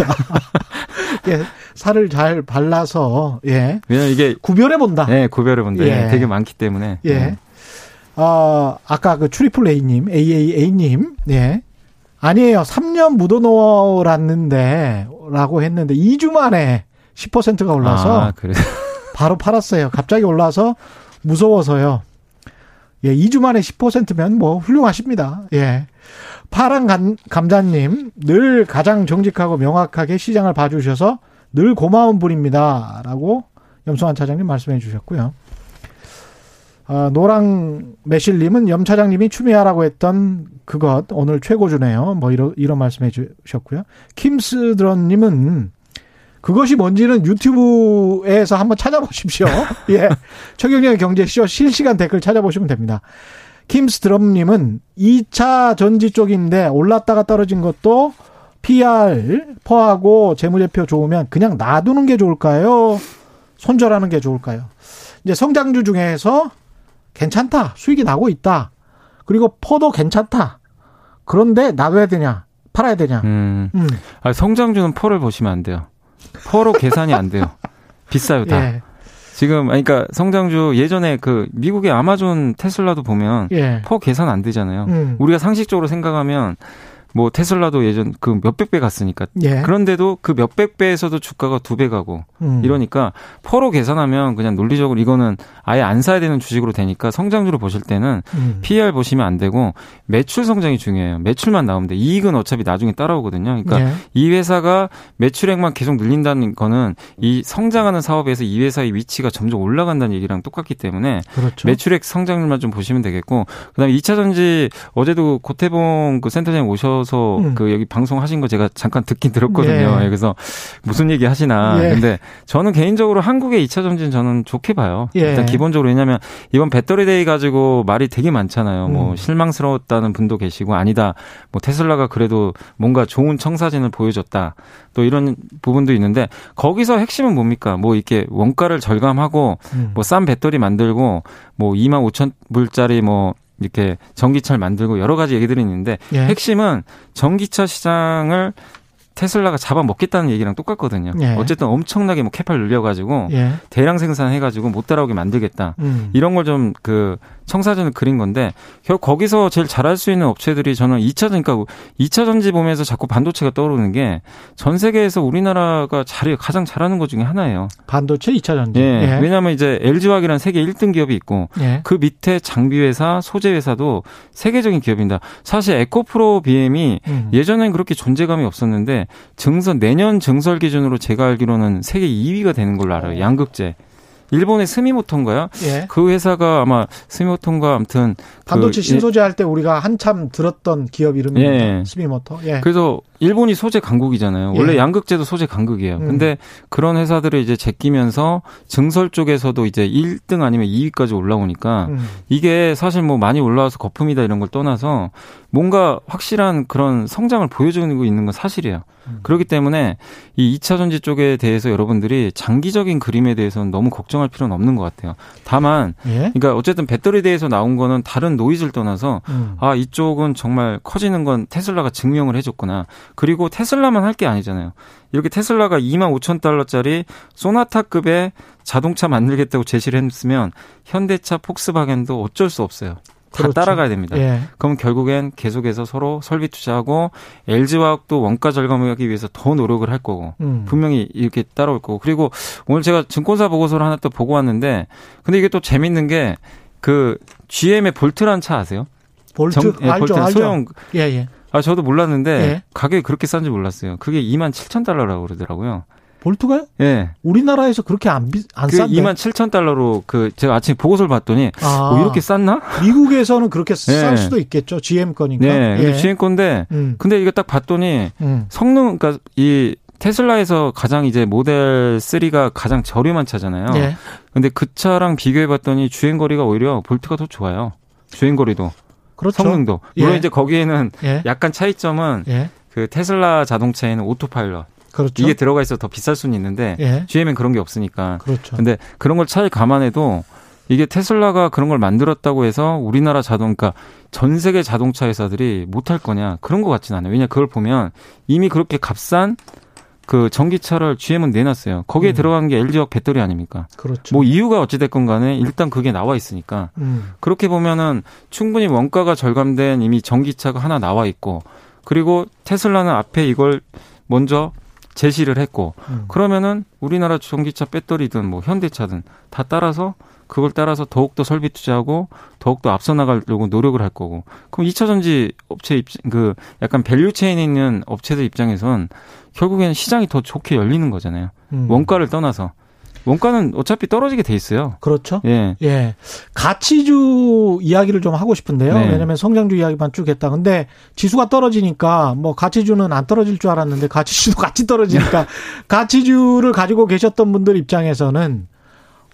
네. 예, 살을 잘 발라서 예. 왜냐 이게 구별해 본다. 네, 구별해 본다. 예. 되게 많기 때문에. 예. 네. 아, 아까 그 triple A님, AAA님, 예. 아니에요. 3년 묻어놓았는데, 라고 했는데, 2주 만에 10%가 올라서. 아. 바로 팔았어요. 갑자기 올라서 무서워서요. 예, 2주 만에 10%면 뭐 훌륭하십니다. 예. 파란 감, 감자님, 늘 가장 정직하고 명확하게 시장을 봐주셔서 늘 고마운 분입니다. 라고 염성환 차장님 말씀해 주셨고요. 아, 노랑 매실님은 염 차장님이 추미하라고 했던 그것 오늘 최고주네요. 뭐 이런 이런 말씀해 주셨고요. 킴스드런님은 그것이 뭔지는 유튜브에서 한번 찾아보십시오. 예. 최경영의 경제쇼 실시간 댓글 찾아보시면 됩니다. 킴스드럼님은 2차 전지 쪽인데 올랐다가 떨어진 것도 PR 퍼하고 재무제표 좋으면 그냥 놔두는 게 좋을까요? 손절하는 게 좋을까요? 이제 성장주 중에서 괜찮다. 수익이 나고 있다. 그리고 퍼도 괜찮다. 그런데 놔둬야 되냐? 팔아야 되냐? 음. 음. 아, 성장주는 퍼를 보시면 안 돼요. 퍼로 계산이 안 돼요. 비싸요, 다. 예. 지금 그러니까 성장주 예전에 그 미국의 아마존 테슬라도 보면 예. 퍼 계산 안 되잖아요. 음. 우리가 상식적으로 생각하면 뭐 테슬라도 예전 그 몇백 배 갔으니까. 예. 그런데도 그 몇백 배에서도 주가가 두 배 가고 음. 이러니까 퍼로 계산하면 그냥 논리적으로 이거는 아예 안 사야 되는 주식으로 되니까 성장주로 보실 때는 음. PER 보시면 안 되고 매출 성장이 중요해요. 매출만 나오면 돼. 이익은 어차피 나중에 따라오거든요. 그러니까 예. 이 회사가 매출액만 계속 늘린다는 거는 이 성장하는 사업에서 이 회사의 위치가 점점 올라간다는 얘기랑 똑같기 때문에 그렇죠. 매출액 성장률만 좀 보시면 되겠고 그다음에 2차 전지 어제도 고태봉 그 센터장님 오셔 나와서 음. 그 여기 방송하신 거 제가 잠깐 듣긴 들었거든요. 예. 그래서 무슨 얘기 하시나. 예. 근데 저는 개인적으로 한국의 2차 전지는 저는 좋게 봐요. 예. 일단 기본적으로 왜냐면 이번 배터리 데이 가지고 말이 되게 많잖아요. 뭐 음. 뭐 실망스러웠다는 분도 계시고 아니다. 뭐 테슬라가 그래도 뭔가 좋은 청사진을 보여줬다. 또 이런 부분도 있는데 거기서 핵심은 뭡니까? 뭐 이렇게 원가를 절감하고 음. 뭐싼 배터리 만들고 뭐 2만 5천 불짜리 뭐 이렇게 전기차를 만들고 여러 가지 얘기들이 있는데 예. 핵심은 전기차 시장을 테슬라가 잡아먹겠다는 얘기랑 똑같거든요. 예. 어쨌든 엄청나게 뭐 캐파를 늘려가지고 예. 대량 생산해가지고 못 따라오게 만들겠다. 음. 이런 걸 좀 그 청사진을 그린 건데 결국 거기서 제일 잘할 수 있는 업체들이 저는 2차 전 그러니까 2차 전지 보면서 자꾸 반도체가 떠오르는 게 전 세계에서 우리나라가 잘 가장 잘하는 것 중에 하나예요. 반도체 2차 전지. 예. 예. 왜냐하면 이제 LG화학이라는 세계 1등 기업이 있고 예. 그 밑에 장비 회사, 소재 회사도 세계적인 기업입니다. 사실 에코프로 BM이 음. 예전엔 그렇게 존재감이 없었는데 증설 내년 증설 기준으로 제가 알기로는 세계 2위가 되는 걸로 알아요. 양극재. 일본의 스미모토인가요? 예. 그 회사가 아마 스미모토인가 아무튼 반도체 그, 신소재 할 때 우리가 한참 들었던 기업 이름입니다. 예. 스미모토. 예. 그래서 일본이 소재 강국이잖아요. 원래 예. 양극재도 소재 강국이에요. 음. 근데 그런 회사들을 이제 제끼면서 증설 쪽에서도 이제 1등 아니면 2위까지 올라오니까 음. 이게 사실 뭐 많이 올라와서 거품이다 이런 걸 떠나서 뭔가 확실한 그런 성장을 보여주고 있는 건 사실이에요. 음. 그렇기 때문에 이 2차 전지 쪽에 대해서 여러분들이 장기적인 그림에 대해서는 너무 걱정할 필요는 없는 것 같아요. 다만, 예? 그러니까 어쨌든 배터리에 대해서 나온 거는 다른 노이즈를 떠나서 음. 아 이쪽은 정말 커지는 건 테슬라가 증명을 해줬구나. 그리고 테슬라만 할 게 아니잖아요. 이렇게 테슬라가 2만 5천 달러짜리 소나타급의 자동차 만들겠다고 제시를 했으면 현대차, 폭스바겐도 어쩔 수 없어요. 다 그렇죠. 따라가야 됩니다. 예. 그럼 결국엔 계속해서 서로 설비 투자하고 LG화학도 원가 절감하기 위해서 더 노력을 할 거고 음. 분명히 이렇게 따라올 거고 그리고 오늘 제가 증권사 보고서를 하나 또 보고 왔는데 근데 이게 또 재밌는 게 그 GM의 볼트라는 차 아세요? 볼트 정, 예, 알죠, 볼트 알죠. 소형 예, 예. 아 저도 몰랐는데 예. 가격이 그렇게 싼지 몰랐어요. 그게 2만 7천 달러라고 그러더라고요. 볼트가요? 예. 우리나라에서 그렇게 안, 비, 안 그 싼데? 2만 7천 달러로 그 제가 아침에 보고서를 봤더니 아, 어, 이렇게 쌌나? 미국에서는 그렇게 예. 쌀 수도 있겠죠. GM 거니까. 네. 예. GM 건데 음. 근데 이거 딱 봤더니 음. 성능 그러니까 이 테슬라에서 가장 이제 모델 3가 가장 저렴한 차잖아요. 예. 근데 그 차랑 비교해 봤더니 주행 거리가 오히려 볼트가 더 좋아요. 주행 거리도. 그렇죠. 성능도. 물론 예. 이제 거기에는 예. 약간 차이점은 예. 그 테슬라 자동차에는 오토파일럿 그렇죠. 이게 들어가 있어 더 비쌀 수는 있는데 예. GM엔 그런 게 없으니까. 그렇죠. 근데 그런 걸 차이 감안해도 이게 테슬라가 그런 걸 만들었다고 해서 우리나라 자동, 그러니까 전 세계 자동차 회사들이 못할 거냐 그런 것 같지는 않아요. 왜냐 그걸 보면 이미 그렇게 값싼 그 전기차를 GM은 내놨어요. 거기에 음. 들어간 게 LG화학 배터리 아닙니까? 그렇죠. 뭐 이유가 어찌됐건 간에 일단 그게 나와 있으니까. 음. 그렇게 보면은 충분히 원가가 절감된 이미 전기차가 하나 나와 있고 그리고 테슬라는 앞에 이걸 먼저 제시를 했고 음. 그러면은 우리나라 전기차 배터리든 뭐 현대차든 다 따라서 그걸 따라서 더욱더 설비 투자하고 더욱더 앞서 나가려고 노력을 할 거고 그럼 2차 전지 업체 입, 그 약간 value chain에 있는 업체들 입장에선 결국에는 시장이 더 좋게 열리는 거잖아요. 음. 원가를 떠나서 원가는 어차피 떨어지게 돼 있어요. 그렇죠. 예. 예. 가치주 이야기를 좀 하고 싶은데요. 네. 왜냐면 성장주 이야기만 쭉 했다. 근데 지수가 떨어지니까 뭐 가치주는 안 떨어질 줄 알았는데 가치주도 같이 떨어지니까 가치주를 가지고 계셨던 분들 입장에서는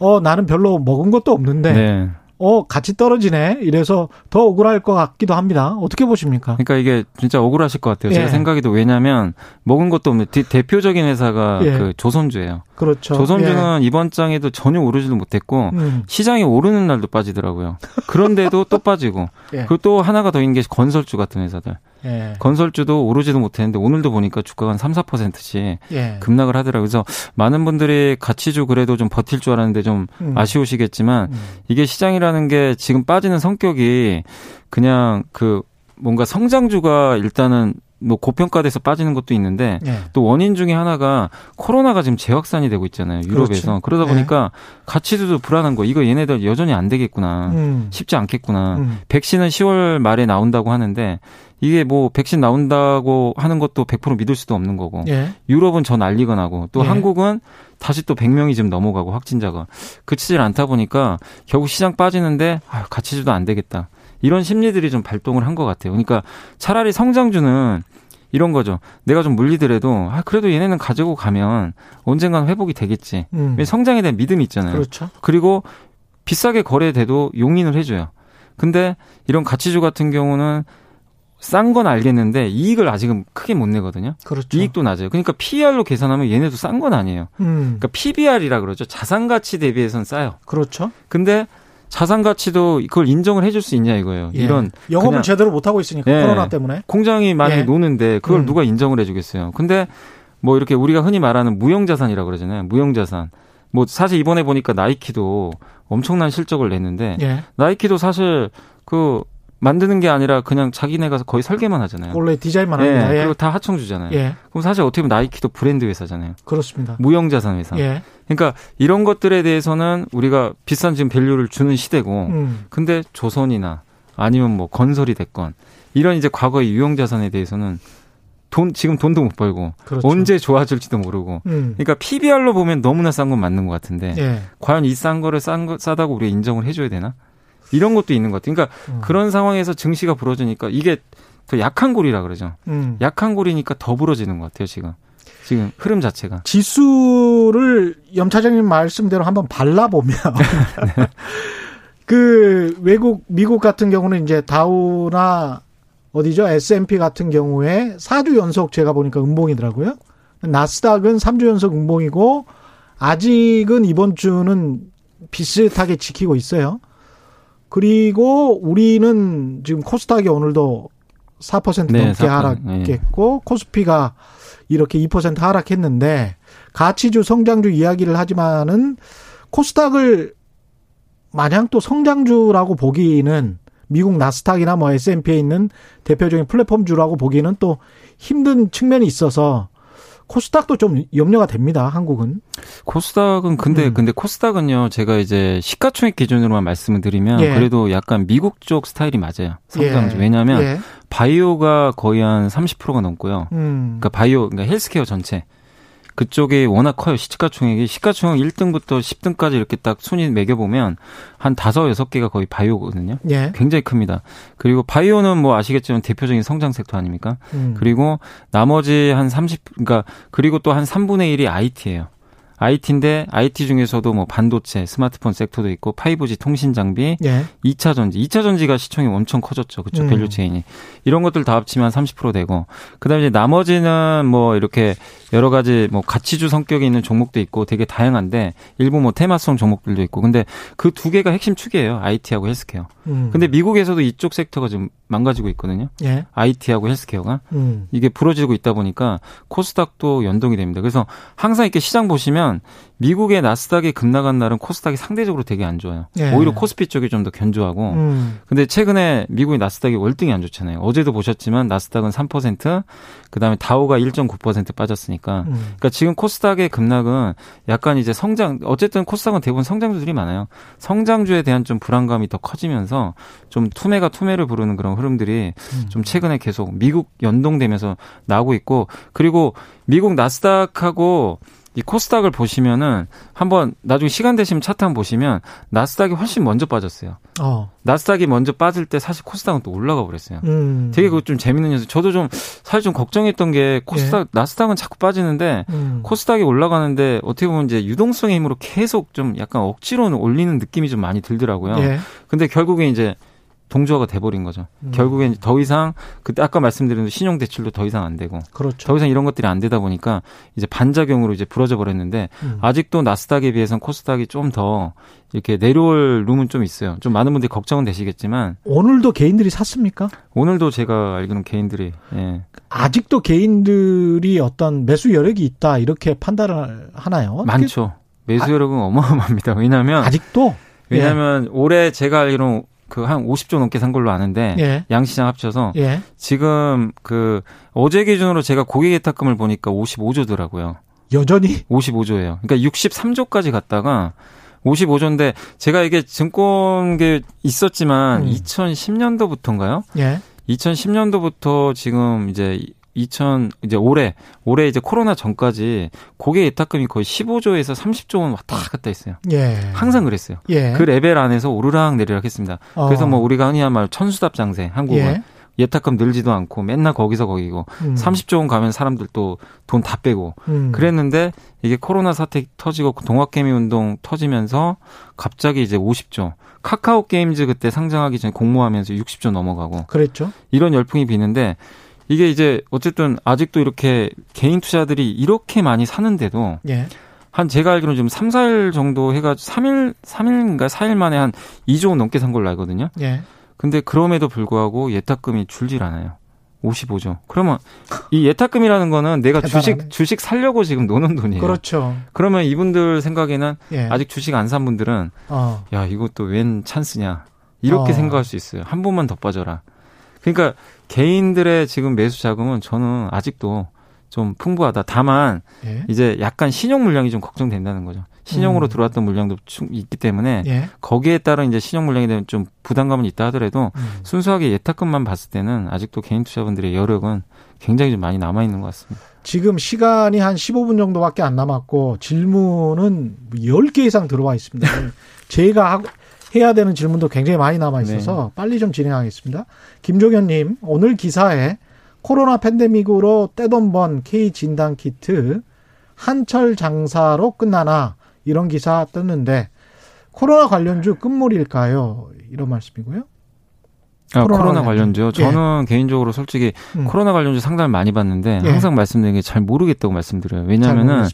어 나는 별로 먹은 것도 없는데 네. 어, 같이 떨어지네. 이래서 더 억울할 것 같기도 합니다. 어떻게 보십니까? 그러니까 이게 진짜 억울하실 것 같아요. 예. 제가 생각해도 왜냐면 먹은 것도 없는 대표적인 회사가 예. 그 조선주예요. 그렇죠. 조선주는 예. 이번 장에도 전혀 오르지도 못했고 음. 시장이 오르는 날도 빠지더라고요. 그런데도 또 빠지고 예. 그리고 또 하나가 더 있는 게 건설주 같은 회사들. 예. 건설주도 오르지도 못했는데 오늘도 보니까 주가가 한 3, 4%씩 예. 급락을 하더라고요. 그래서 많은 분들이 가치주 그래도 좀 버틸 줄 알았는데 좀 음. 아쉬우시겠지만 음. 이게 시장이라는 게 지금 빠지는 성격이 그냥 그 뭔가 성장주가 일단은 뭐 고평가돼서 빠지는 것도 있는데 네. 또 원인 중에 하나가 코로나가 지금 재확산이 되고 있잖아요 유럽에서 그렇죠. 그러다 네. 보니까 가치도 불안한 거 이거 얘네들 여전히 안 되겠구나 음. 쉽지 않겠구나 음. 백신은 10월 말에 나온다고 하는데 이게 뭐 백신 나온다고 하는 것도 100% 믿을 수도 없는 거고 예. 유럽은 전 난리가 나고 또 예. 한국은 다시 또 100명이 지금 넘어가고 확진자가 그치질 않다 보니까 결국 시장 빠지는데 아, 가치주도 안 되겠다. 이런 심리들이 좀 발동을 한 것 같아요. 그러니까 차라리 성장주는 이런 거죠. 내가 좀 물리더라도 아 그래도 얘네는 가지고 가면 언젠간 회복이 되겠지. 음. 성장에 대한 믿음이 있잖아요. 그렇죠. 그리고 비싸게 거래돼도 용인을 해줘요. 근데 이런 가치주 같은 경우는 싼 건 알겠는데 이익을 아직은 크게 못 내거든요. 그렇죠. 이익도 낮아요. 그러니까 PER로 계산하면 얘네도 싼 건 아니에요. 음. 그러니까 PBR이라 그러죠. 자산 가치 대비해서는 싸요. 그렇죠. 근데 자산 가치도 그걸 인정을 해줄 수 있냐 이거예요. 예. 이런 영업을 제대로 못 하고 있으니까 예. 코로나 때문에 공장이 많이 예. 노는데 그걸 음. 누가 인정을 해주겠어요. 근데 뭐 이렇게 우리가 흔히 말하는 무형 자산이라고 그러잖아요. 무형 자산. 뭐 사실 이번에 보니까 나이키도 엄청난 실적을 냈는데 예. 나이키도 사실 그 만드는 게 아니라 그냥 자기네가 거의 설계만 하잖아요. 원래 디자인만 예, 합니다. 예. 그리고 다 하청 주잖아요. 예. 그럼 사실 어떻게 보면 나이키도 브랜드 회사잖아요. 그렇습니다. 무형자산 회사. 예. 그러니까 이런 것들에 대해서는 우리가 비싼 지금 밸류를 주는 시대고, 음. 근데 조선이나 아니면 뭐 건설이 됐건 이런 이제 과거의 유형자산에 대해서는 돈 지금 돈도 못 벌고 그렇죠. 언제 좋아질지도 모르고 음. 그러니까 PBR로 보면 너무나 싼 건 맞는 것 같은데 예. 과연 이 싼 거를 싼 거 싸다고 우리가 인정을 해줘야 되나 이런 것도 있는 것 같아요. 그러니까 음. 그런 상황에서 증시가 부러지니까 이게 더 약한 골이라 그러죠. 음. 약한 골이니까 더 부러지는 것 같아요 지금. 지금 흐름 자체가. 지수를 염 차장님 말씀대로 한번 발라보면 네. 그 외국 미국 같은 경우는 이제 다우나 어디죠? S&P 같은 경우에 4주 연속 제가 보니까 음봉이더라고요. 나스닥은 3주 연속 음봉이고 아직은 이번 주는 비슷하게 지키고 있어요. 그리고 우리는 지금 코스닥이 오늘도 4% 네, 넘게 4%, 하락했고 네. 코스피가 이렇게 2% 하락했는데 가치주 성장주 이야기를 하지만은 코스닥을 마냥 또 성장주라고 보기는 미국 나스닥이나 뭐 S&P에 있는 대표적인 플랫폼주라고 보기는 또 힘든 측면이 있어서 코스닥도 좀 염려가 됩니다. 한국은. 코스닥은 근데 음. 근데 코스닥은요. 제가 이제 시가총액 기준으로만 말씀을 드리면 예. 그래도 약간 미국 쪽 스타일이 맞아요. 성장주. 예. 왜냐하면 예. 바이오가 거의 한 30%가 넘고요. 음. 그러니까 바이오 그러니까 헬스케어 전체. 그쪽이 워낙 커요. 시가총액이 시가총액 1등부터 10등까지 이렇게 딱 순위 매겨보면 한 다섯 여섯 개가 거의 바이오거든요. 예. 굉장히 큽니다. 그리고 바이오는 뭐 아시겠지만 대표적인 성장 섹터 아닙니까? 음. 그리고 나머지 한 30, 그러니까 그리고 또 한 3분의 1이 IT예요. IT인데 IT 중에서도 뭐 반도체, 스마트폰 섹터도 있고 5G 통신 장비, 예. 2차 전지, 2차 전지가 시총이 엄청 커졌죠. 그렇죠. 음. value chain이. 이런 것들 다 합치면 30% 되고 그다음에 이제 나머지는 뭐 이렇게 여러 가지 뭐 가치주 성격이 있는 종목도 있고 되게 다양한데 일부 뭐 테마성 종목들도 있고 근데 그 두 개가 핵심 축이에요. IT하고 헬스케어. 음. 근데 미국에서도 이쪽 섹터가 좀 망가지고 있거든요. 예. IT하고 헬스케어가 음. 이게 부러지고 있다 보니까 코스닥도 연동이 됩니다. 그래서 항상 이렇게 시장 보시면 미국의 나스닥이 급나간 날은 코스닥이 상대적으로 되게 안 좋아요. 예. 오히려 코스피 쪽이 좀 더 견조하고. 음. 근데 최근에 미국의 나스닥이 월등히 안 좋잖아요. 어제도 보셨지만 나스닥은 3%, 그다음에 다우가 1.9% 빠졌으니까. 음. 그러니까 지금 코스닥의 급락은 약간 이제 성장 어쨌든 코스닥은 대부분 성장주들이 많아요. 성장주에 대한 좀 불안감이 더 커지면서 좀 투매가 투매를 부르는 그런 흐름들이 음. 좀 최근에 계속 미국 연동되면서 나오고 있고 그리고 미국 나스닥하고 이 코스닥을 보시면은 한번 나중에 시간 되시면 차트 한번 보시면 나스닥이 훨씬 먼저 빠졌어요. 어. 나스닥이 먼저 빠질 때 사실 코스닥은 또 올라가 버렸어요. 음. 되게 그거 좀 재밌는 녀석. 저도 좀 사실 좀 걱정했던 게 코스닥 예. 나스닥은 자꾸 빠지는데 음. 코스닥이 올라가는데 어떻게 보면 이제 유동성의 힘으로 계속 좀 약간 억지로 올리는 느낌이 좀 많이 들더라고요. 예. 근데 결국에 이제 동조화가 돼버린 거죠. 음. 결국엔 더 이상 그때 아까 말씀드린 신용 대출도 더 이상 안 되고, 그렇죠. 더 이상 이런 것들이 안 되다 보니까 이제 반작용으로 이제 부러져 버렸는데 음. 아직도 나스닥에 비해서는 코스닥이 좀 더 이렇게 내려올 룸은 좀 있어요. 좀 많은 분들이 걱정은 되시겠지만 오늘도 개인들이 샀습니까? 오늘도 제가 알기로는 개인들이 예. 아직도 개인들이 어떤 매수 여력이 있다 이렇게 판단을 하나요? 많죠. 매수 여력은 아, 어마어마합니다. 왜냐하면 아직도 왜냐하면 예. 올해 제가 알기로 그 한 50조 넘게 산 걸로 아는데 예. 양시장 합쳐서 예. 지금 그 어제 기준으로 제가 고객 예탁금을 보니까 55조더라고요. 여전히 55조예요. 그러니까 63조까지 갔다가 55조인데 제가 이게 증권계 있었지만 음. 2010년도부터인가요? 예. 2010년도부터 지금 이제 2000 이제 올해 올해 이제 코로나 전까지 고객 예탁금이 거의 15조에서 30조 원 왔다 갔다 했어요. 예. 항상 그랬어요. 예. 그 레벨 안에서 오르락 내리락 했습니다. 어. 그래서 뭐 우리가 흔히 한 말 천수답 장세 한국은 예. 예탁금 늘지도 않고 맨날 거기서 거기고 음. 30조 원 가면 사람들 또 돈 다 빼고 음. 그랬는데 이게 코로나 사태 터지고 동학개미 운동 터지면서 갑자기 이제 50조 카카오 게임즈 그때 상장하기 전에 공모하면서 60조 넘어가고 그랬죠. 이런 열풍이 부는데 이게 이제 어쨌든 아직도 이렇게 개인 투자들이 이렇게 많이 사는데도 예. 한 제가 알기로는 지금 3, 4일 정도 해가지고 3일, 3일인가 4일 만에 한 2조 원 넘게 산 걸로 알거든요. 예. 근데 그럼에도 불구하고 예탁금이 줄질 않아요. 55조. 그러면 이 예탁금이라는 거는 내가 대단하네. 주식 주식 살려고 지금 노는 돈이에요. 그렇죠. 그러면 이분들 생각에는 예. 아직 주식 안 산 분들은 어. 야 이것도 웬 찬스냐 이렇게 어. 생각할 수 있어요. 한 번만 더 빠져라. 그러니까 개인들의 지금 매수 자금은 저는 아직도 좀 풍부하다. 다만 예. 이제 약간 신용 물량이 좀 걱정된다는 거죠. 신용으로 음. 들어왔던 물량도 있기 때문에 예. 거기에 따른 이제 신용 물량에 대한 좀 부담감은 있다 하더라도 음. 순수하게 예탁금만 봤을 때는 아직도 개인 투자분들의 여력은 굉장히 좀 많이 남아 있는 것 같습니다. 지금 시간이 한 15분 정도밖에 안 남았고 질문은 10개 이상 들어와 있습니다. 제가 해야 되는 질문도 굉장히 많이 남아 있어서 네. 빨리 좀 진행하겠습니다. 김종현 님, 오늘 기사에 코로나 팬데믹으로 떼돈 번 K 진단 키트 한철 장사로 끝나나 이런 기사 떴는데 코로나 관련주 끝물일까요? 이런 말씀이고요. 아, 코로나, 코로나 관련주요. 예. 저는 개인적으로 솔직히 음. 코로나 관련주 상담을 많이 받는데 예. 항상 말씀드리는 게잘 모르겠다고 말씀드려요. 왜냐하면은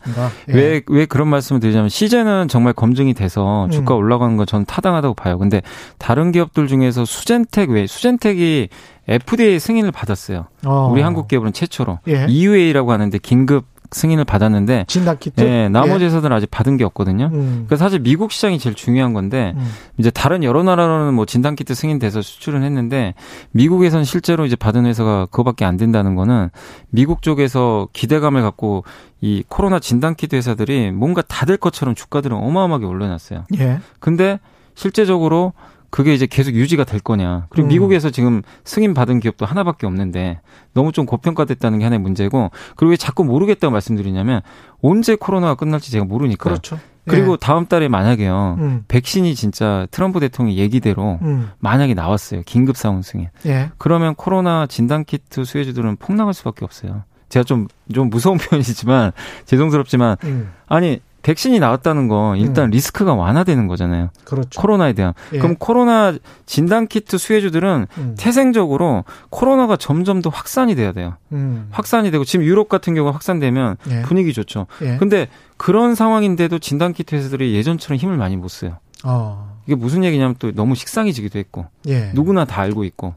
왜왜 예. 왜 그런 말씀을 드리자면 시제는 정말 검증이 돼서 주가 음. 올라가는 건 저는 타당하다고 봐요. 근데 다른 기업들 중에서 수젠텍 외 수젠텍이 FDA 승인을 받았어요. 어. 우리 한국 기업은 최초로 예. EUA라고 하는데 긴급 승인을 받았는데 진단 키트. 네, 나머지 예. 회사들은 아직 받은 게 없거든요. 음. 그래서 사실 미국 시장이 제일 중요한 건데 음. 이제 다른 여러 나라로는 뭐 진단 키트 승인돼서 수출은 했는데 미국에서는 실제로 이제 받은 회사가 그거밖에 안 된다는 거는 미국 쪽에서 기대감을 갖고 이 코로나 진단 키트 회사들이 뭔가 다 될 것처럼 주가들은 어마어마하게 올려놨어요. 예. 근데 실제적으로 그게 이제 계속 유지가 될 거냐. 그리고 음. 미국에서 지금 승인 받은 기업도 하나밖에 없는데 너무 좀 고평가됐다는 게 하나의 문제고 그리고 왜 자꾸 모르겠다고 말씀드리냐면 언제 코로나가 끝날지 제가 모르니까. 그렇죠. 그리고 예. 다음 달에 만약에요. 음. 백신이 진짜 트럼프 대통령 얘기대로 음. 만약에 나왔어요. 긴급 상황 승인. 예. 그러면 코로나 진단 키트 수혜주들은 폭락할 수밖에 없어요. 제가 좀, 좀 무서운 표현이지만, 죄송스럽지만, 음. 아니, 백신이 나왔다는 건 일단 음. 리스크가 완화되는 거잖아요. 그렇죠. 코로나에 대한. 예. 그럼 코로나 진단 키트 수혜주들은 음. 태생적으로 코로나가 점점 더 확산이 돼야 돼요. 음. 확산이 되고 지금 유럽 같은 경우가 확산되면 예. 분위기 좋죠. 예. 근데 그런 상황인데도 진단 키트 회사들이 예전처럼 힘을 많이 못 써요. 어. 이게 무슨 얘기냐면 또 너무 식상해지기도 했고 예. 누구나 다 알고 있고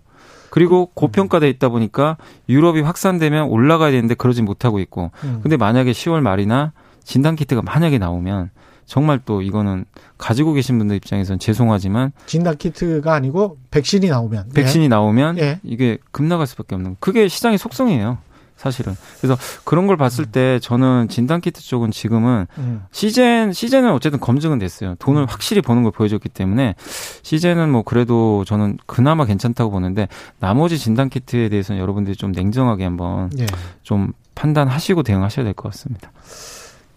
그리고 음. 고평가돼 있다 보니까 유럽이 확산되면 올라가야 되는데 그러지 못하고 있고 음. 근데 만약에 10월 말이나 진단 키트가 만약에 나오면 정말 또 이거는 가지고 계신 분들 입장에서는 죄송하지만 진단 키트가 아니고 백신이 나오면 백신이 예. 나오면 예. 이게 급 나갈 수밖에 없는 그게 시장의 속성이에요. 사실은. 그래서 그런 걸 봤을 음. 때 저는 진단 키트 쪽은 지금은 음. 시젠 시젠은 어쨌든 검증은 됐어요. 돈을 음. 확실히 버는 걸 보여줬기 때문에 시젠은 뭐 그래도 저는 그나마 괜찮다고 보는데 나머지 진단 키트에 대해서는 여러분들이 좀 냉정하게 한번 예. 좀 판단하시고 대응하셔야 될 것 같습니다.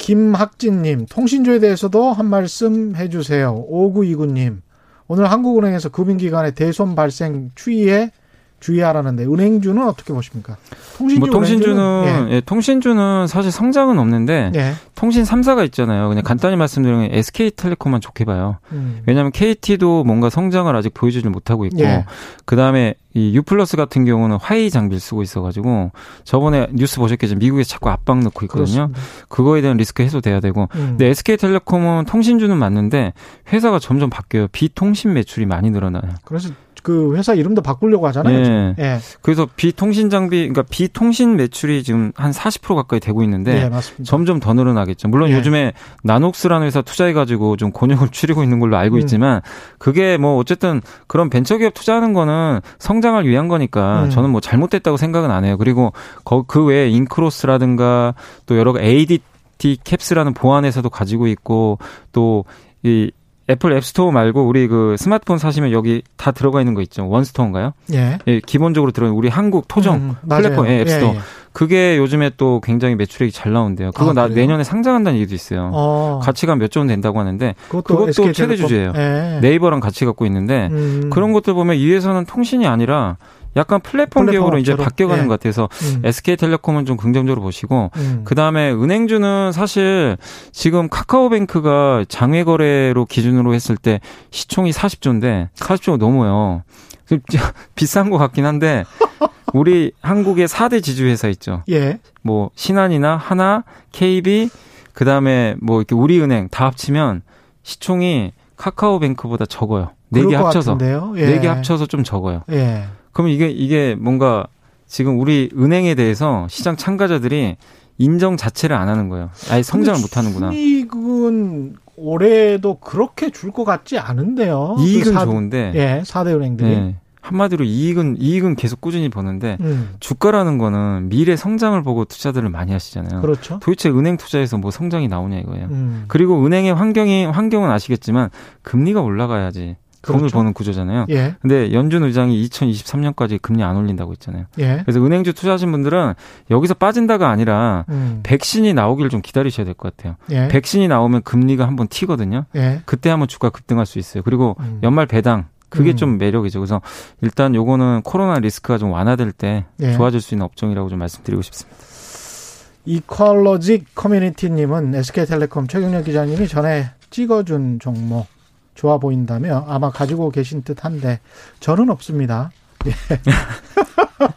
김학진님, 통신조에 대해서도 한 말씀 해주세요. 5929님, 오늘 한국은행에서 금융기관의 대손 발생 추이에 주의하라는데 은행주는 어떻게 보십니까? 통신주 뭐 통신주는 예. 예. 통신주는 사실 성장은 없는데 예. 통신 3사가 있잖아요. 그냥 간단히 말씀드리면 SK텔레콤만 좋게 봐요. 음. 왜냐하면 KT도 뭔가 성장을 아직 보여주지 못하고 있고 예. 그 다음에 이 유플러스 같은 경우는 화웨이 장비를 쓰고 있어가지고 저번에 뉴스 보셨겠지만 미국에서 자꾸 압박 넣고 있거든요. 그렇습니다. 그거에 대한 리스크 해소돼야 되고. 음. 근데 SK텔레콤은 통신주는 맞는데 회사가 점점 바뀌어요. 비통신 매출이 많이 늘어나요. 그래서 그 회사 이름도 바꾸려고 하잖아요. 네. 예. 그래서 비통신 장비, 그러니까 비통신 매출이 지금 한 40% 가까이 되고 있는데 예, 점점 더 늘어나겠죠. 물론 예. 요즘에 나녹스라는 회사 투자해가지고 좀 곤욕을 추리고 있는 걸로 알고 음. 있지만 그게 뭐 어쨌든 그런 벤처기업 투자하는 거는 성장을 위한 거니까 음. 저는 뭐 잘못됐다고 생각은 안 해요. 그리고 그 외에 인크로스라든가 또 여러 ADT 캡스라는 보안회사도 가지고 있고 또이 애플 앱스토어 말고 우리 그 스마트폰 사시면 여기 다 들어가 있는 거 있죠. 원스토어인가요? 예. 예 기본적으로 들어있는 우리 한국 토종 음, 플랫폼 예, 앱스토어. 예, 예. 그게 요즘에 또 굉장히 매출액이 잘 나온대요. 그거 아, 나 내년에 상장한다는 얘기도 있어요. 어. 가치가 몇조원 된다고 하는데 그것도, 그것도 최대 주주예요. 예. 네이버랑 같이 갖고 있는데 음. 그런 것들 보면 이 회사는 통신이 아니라 약간 플랫폼, 플랫폼 기업으로 이제 바뀌어가는 예. 것 같아서 음. SK텔레콤은 좀 긍정적으로 보시고 음. 그 다음에 은행주는 사실 지금 카카오뱅크가 장외 거래로 기준으로 했을 때 시총이 40조인데 40조가 넘어요. 비싼 것 같긴 한데 우리 한국의 4대 지주회사 있죠. 예. 뭐 신한이나 하나, KB 그 다음에 뭐 이렇게 우리은행 다 합치면 시총이 카카오뱅크보다 적어요. 네 개 합쳐서 네 개 예. 합쳐서 좀 적어요. 예. 그럼 이게 이게 뭔가 지금 우리 은행에 대해서 시장 참가자들이 인정 자체를 안 하는 거예요. 아예 성장을 못 하는구나. 이익은 올해도 그렇게 줄 것 같지 않은데요. 이익은 그 4, 좋은데. 예, 4대 은행들이. 예. 한마디로 이익은 이익은 계속 꾸준히 버는데 음. 주가라는 거는 미래 성장을 보고 투자들을 많이 하시잖아요. 그렇죠. 도대체 은행 투자에서 뭐 성장이 나오냐 이거예요. 음. 그리고 은행의 환경이 환경은 아시겠지만 금리가 올라가야지 돈을 그렇죠. 버는 구조잖아요. 예. 근데 연준 의장이 2023년까지 금리 안 올린다고 했잖아요. 예. 그래서 은행주 투자하신 분들은 여기서 빠진다가 아니라 음. 백신이 나오기를 좀 기다리셔야 될 것 같아요. 예. 백신이 나오면 금리가 한번 튀거든요. 예. 그때 한번 주가 급등할 수 있어요. 그리고 음. 연말 배당 그게 음. 좀 매력이죠. 그래서 일단 요거는 코로나 리스크가 좀 완화될 때 예. 좋아질 수 있는 업종이라고 좀 말씀드리고 싶습니다. 이퀄러직 커뮤니티님은 SK텔레콤 최경련 기자님이 전에 찍어준 종목 좋아 보인다며 아마 가지고 계신 듯 한데 저는 없습니다. 예.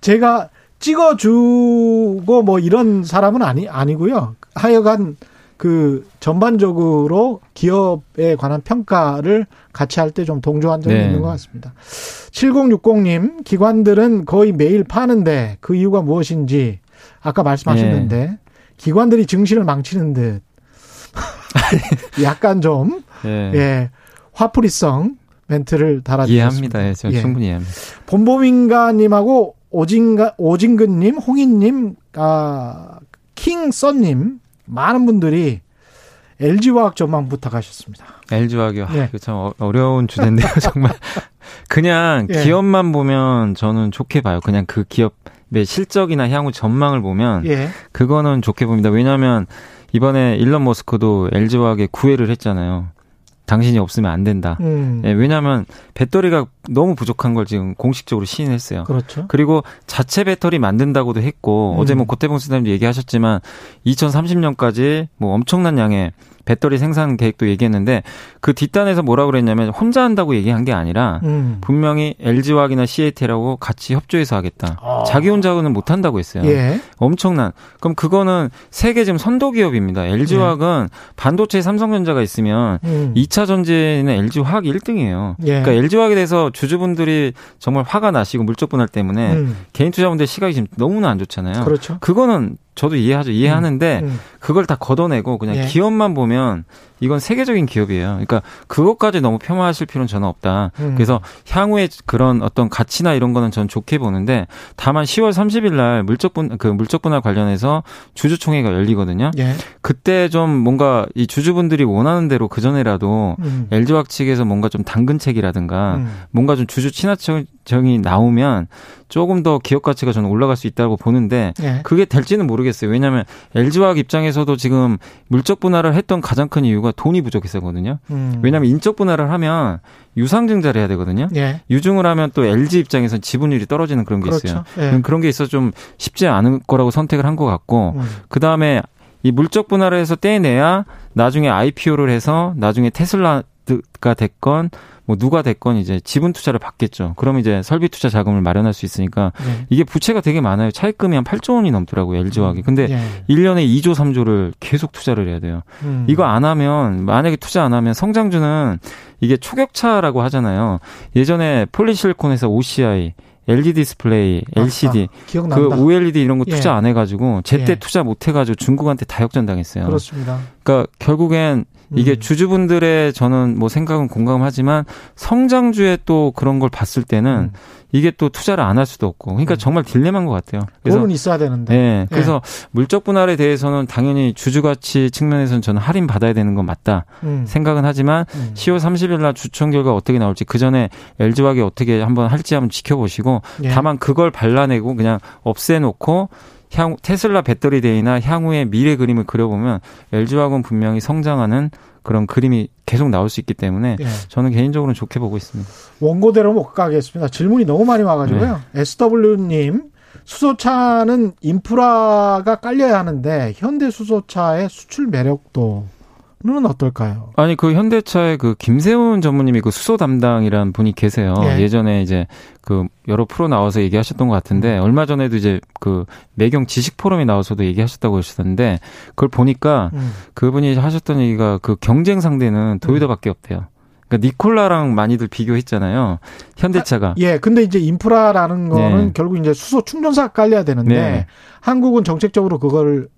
제가 찍어주고 뭐 이런 사람은 아니, 아니고요. 하여간 그 전반적으로 기업에 관한 평가를 같이 할 때 좀 동조한 점이 네. 있는 것 같습니다. 7060님, 기관들은 거의 매일 파는데 그 이유가 무엇인지 아까 말씀하셨는데 네. 기관들이 증시를 망치는 듯 약간 좀 예. 예. 화풀이성 멘트를 달아주셨습니다. 이해합니다. 예, 예. 충분히 이해합니다. 본보민가님하고 오진가 오진근님, 홍인님, 아, 킹썬님 많은 분들이 LG화학 전망 부탁하셨습니다. LG화학이요. 예. 아, 참 어, 어려운 주제인데요, 정말. 그냥 예. 기업만 보면 저는 좋게 봐요. 그냥 그 기업의 실적이나 향후 전망을 보면 예. 그거는 좋게 봅니다. 왜냐하면 이번에 일론 머스크도 LG화학에 구애를 했잖아요. 당신이 없으면 안 된다. 음. 예, 왜냐하면 배터리가 너무 부족한 걸 지금 공식적으로 시인했어요. 그렇죠. 그리고 자체 배터리 만든다고도 했고 음. 어제 뭐 고태봉 선생님도 얘기하셨지만 2030년까지 뭐 엄청난 양의 배터리 생산 계획도 얘기했는데 그 뒷단에서 뭐라고 그랬냐면 혼자 한다고 얘기한 게 아니라 음. 분명히 LG화학이나 CAT라고 같이 협조해서 하겠다. 아. 자기 혼자는 못 한다고 했어요. 예. 엄청난. 그럼 그거는 세계 지금 선도 기업입니다. LG화학은 예. 반도체 삼성전자가 있으면 음. 2차 전지는 LG화학이 1등이에요. 예. 그러니까 LG화학에 대해서 주주분들이 정말 화가 나시고 물적 분할 때문에 음. 개인 투자분들 시각이 지금 너무나 안 좋잖아요. 그렇죠. 그거는 저도 이해하죠. 이해하는데 음, 음. 그걸 다 걷어내고 그냥 예. 기업만 보면 보면 이건 세계적인 기업이에요. 그러니까 그것까지 너무 폄하하실 필요는 저는 없다. 음. 그래서 향후에 그런 어떤 가치나 이런 거는 전 좋게 보는데 다만 10월 30일 날 물적분 그 물적분할 관련해서 주주총회가 열리거든요. 예. 그때 좀 뭔가 이 주주분들이 원하는 대로 그 전에라도 음. LG화학 측에서 뭔가 좀 당근책이라든가 음. 뭔가 좀 주주 친화적이 나오면 조금 더 기업 가치가 저는 올라갈 수 있다고 보는데 예. 그게 될지는 모르겠어요. 왜냐하면 LG화학 입장에서도 지금 물적 분할을 했던 가장 큰 이유가 돈이 부족해서거든요. 음. 왜냐하면 인적 분할을 하면 유상증자를 해야 되거든요. 예. 유증을 하면 또 LG 입장에서 지분율이 떨어지는 그런 게 그렇죠. 있어요. 예. 그런 게 있어 좀 쉽지 않은 거라고 선택을 한 것 같고 음. 그 다음에 이 물적 분할을 해서 떼내야 나중에 IPO를 해서 나중에 테슬라가 됐건 뭐 누가 됐건 이제 지분 투자를 받겠죠. 그럼 이제 설비 투자 자금을 마련할 수 있으니까 네. 이게 부채가 되게 많아요. 차입금이 한 8조 원이 넘더라고요. LG화학이. 근데 네. 1년에 2조 3조를 계속 투자를 해야 돼요. 음. 이거 안 하면 만약에 투자 안 하면 성장주는 이게 초격차라고 하잖아요. 예전에 폴리실리콘에서 OCI LG 디스플레이, LCD, 아, 그 OLED 이런 거 투자 예. 안 해가지고 제때 예. 투자 못 해가지고 중국한테 다 역전 당했어요. 그렇습니다. 그러니까 결국엔 이게 음. 주주분들의 저는 뭐 생각은 공감하지만 성장주에 또 그런 걸 봤을 때는 음. 이게 또 투자를 안 할 수도 없고 그러니까 음. 정말 딜레마인 것 같아요. 그래서 있어야 되는데. 네. 그래서 네. 물적 분할에 대해서는 당연히 주주 가치 측면에서는 저는 할인 받아야 되는 건 맞다 음. 생각은 하지만 음. 10월 30일 날 주총 결과 어떻게 나올지 그 전에 LG화학이 어떻게 한번 할지 한번 지켜보시고 예. 다만 그걸 발라내고 그냥 없애놓고 향 테슬라 배터리 데이나 향후의 미래 그림을 그려보면 LG화학은 분명히 성장하는 그런 그림이 계속 나올 수 있기 때문에 예. 저는 개인적으로는 좋게 보고 있습니다. 원고대로 못 가겠습니다. 질문이 너무 많이 와가지고요. 네. SW님 수소차는 인프라가 깔려야 하는데 현대 수소차의 수출 매력도 는 어떨까요? 아니 그 현대차의 그 김세훈 전무님이 그 수소 담당이란 분이 계세요. 예. 전에 이제 그 여러 프로 나와서 얘기하셨던 것 같은데 음. 얼마 전에도 이제 그 매경 지식 포럼에 나와서도 얘기하셨다고 하셨는데 그걸 보니까 음. 그분이 하셨던 얘기가 그 경쟁 상대는 도요다밖에 없대요. 그러니까 니콜라랑 많이들 비교했잖아요. 현대차가. 아, 예, 근데 이제 인프라라는 거는 네. 결국 이제 수소 충전소가 깔려야 되는데 네. 한국은 정책적으로 그걸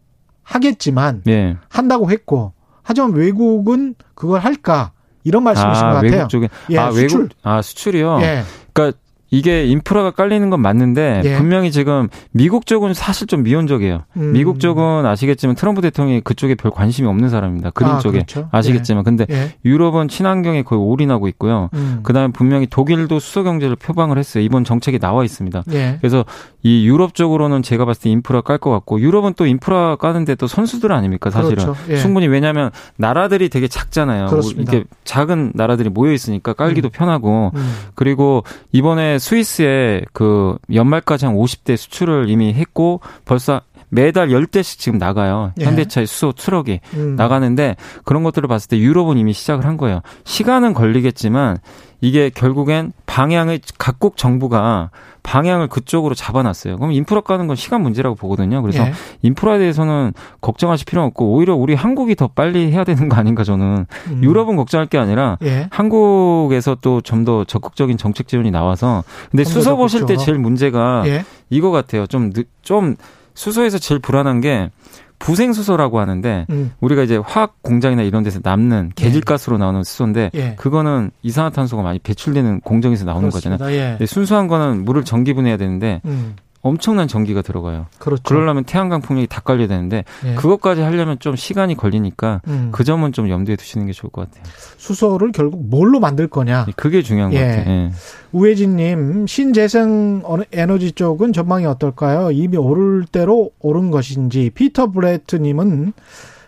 하겠지만 네. 한다고 했고 하지만 외국은 그걸 할까? 이런 말씀이신 아, 것 같아요. 외국 쪽에 예, 아, 수출. 외국 아, 수출이요. 예. 그러니까 이게 인프라가 깔리는 건 맞는데 예. 분명히 지금 미국 쪽은 사실 좀 미온적이에요. 음. 미국 쪽은 아시겠지만 트럼프 대통령이 그쪽에 별 관심이 없는 사람입니다. 그린 아, 쪽에 그렇죠? 아시겠지만 예. 근데 예. 유럽은 친환경에 거의 올인하고 있고요. 음. 그다음에 분명히 독일도 수소 경제를 표방을 했어요. 이번 정책이 나와 있습니다. 예. 그래서 이 유럽 쪽으로는 제가 봤을 때 인프라 깔 것 같고 유럽은 또 인프라 까는데 또 선수들 아닙니까 사실은 그렇죠. 예. 충분히 왜냐하면 나라들이 되게 작잖아요. 그렇습니다. 이렇게 작은 나라들이 모여 있으니까 깔기도 음. 편하고 음. 그리고 이번에 스위스에 그 연말까지 한 50대 수출을 이미 했고 벌써 매달 10대씩 지금 나가요. 예. 현대차의 수소 트럭이 음. 나가는데 그런 것들을 봤을 때 유럽은 이미 시작을 한 거예요. 시간은 걸리겠지만 이게 결국엔 방향을 각국 정부가 방향을 그쪽으로 잡아놨어요. 그럼 인프라 까는 건 시간 문제라고 보거든요. 그래서 예. 인프라에 대해서는 걱정하실 필요는 없고 오히려 우리 한국이 더 빨리 해야 되는 거 아닌가 저는 음. 유럽은 걱정할 게 아니라 예. 한국에서 또 좀 더 적극적인 정책 지원이 나와서 근데 수소 보실 때 제일 문제가 예. 이거 같아요. 좀좀 좀 수소에서 제일 불안한 게 부생수소라고 하는데 음. 우리가 이제 화학 공장이나 이런 데서 남는 계질가스로 예. 나오는 수소인데 예. 그거는 이산화탄소가 많이 배출되는 공정에서 나오는 그렇습니다. 거잖아요. 예. 순수한 거는 물을 전기분해해야 되는데 음. 엄청난 전기가 들어가요. 그렇죠. 그러려면 태양광 풍력이 다 깔려야 되는데 예. 그것까지 하려면 좀 시간이 걸리니까 음. 그 점은 좀 염두에 두시는 게 좋을 것 같아요. 수소를 결국 뭘로 만들 거냐? 그게 중요한 예. 것 같아요. 예. 우혜진님 신재생 에너지 쪽은 전망이 어떨까요? 이미 오를 대로 오른 것인지 피터 브레트님은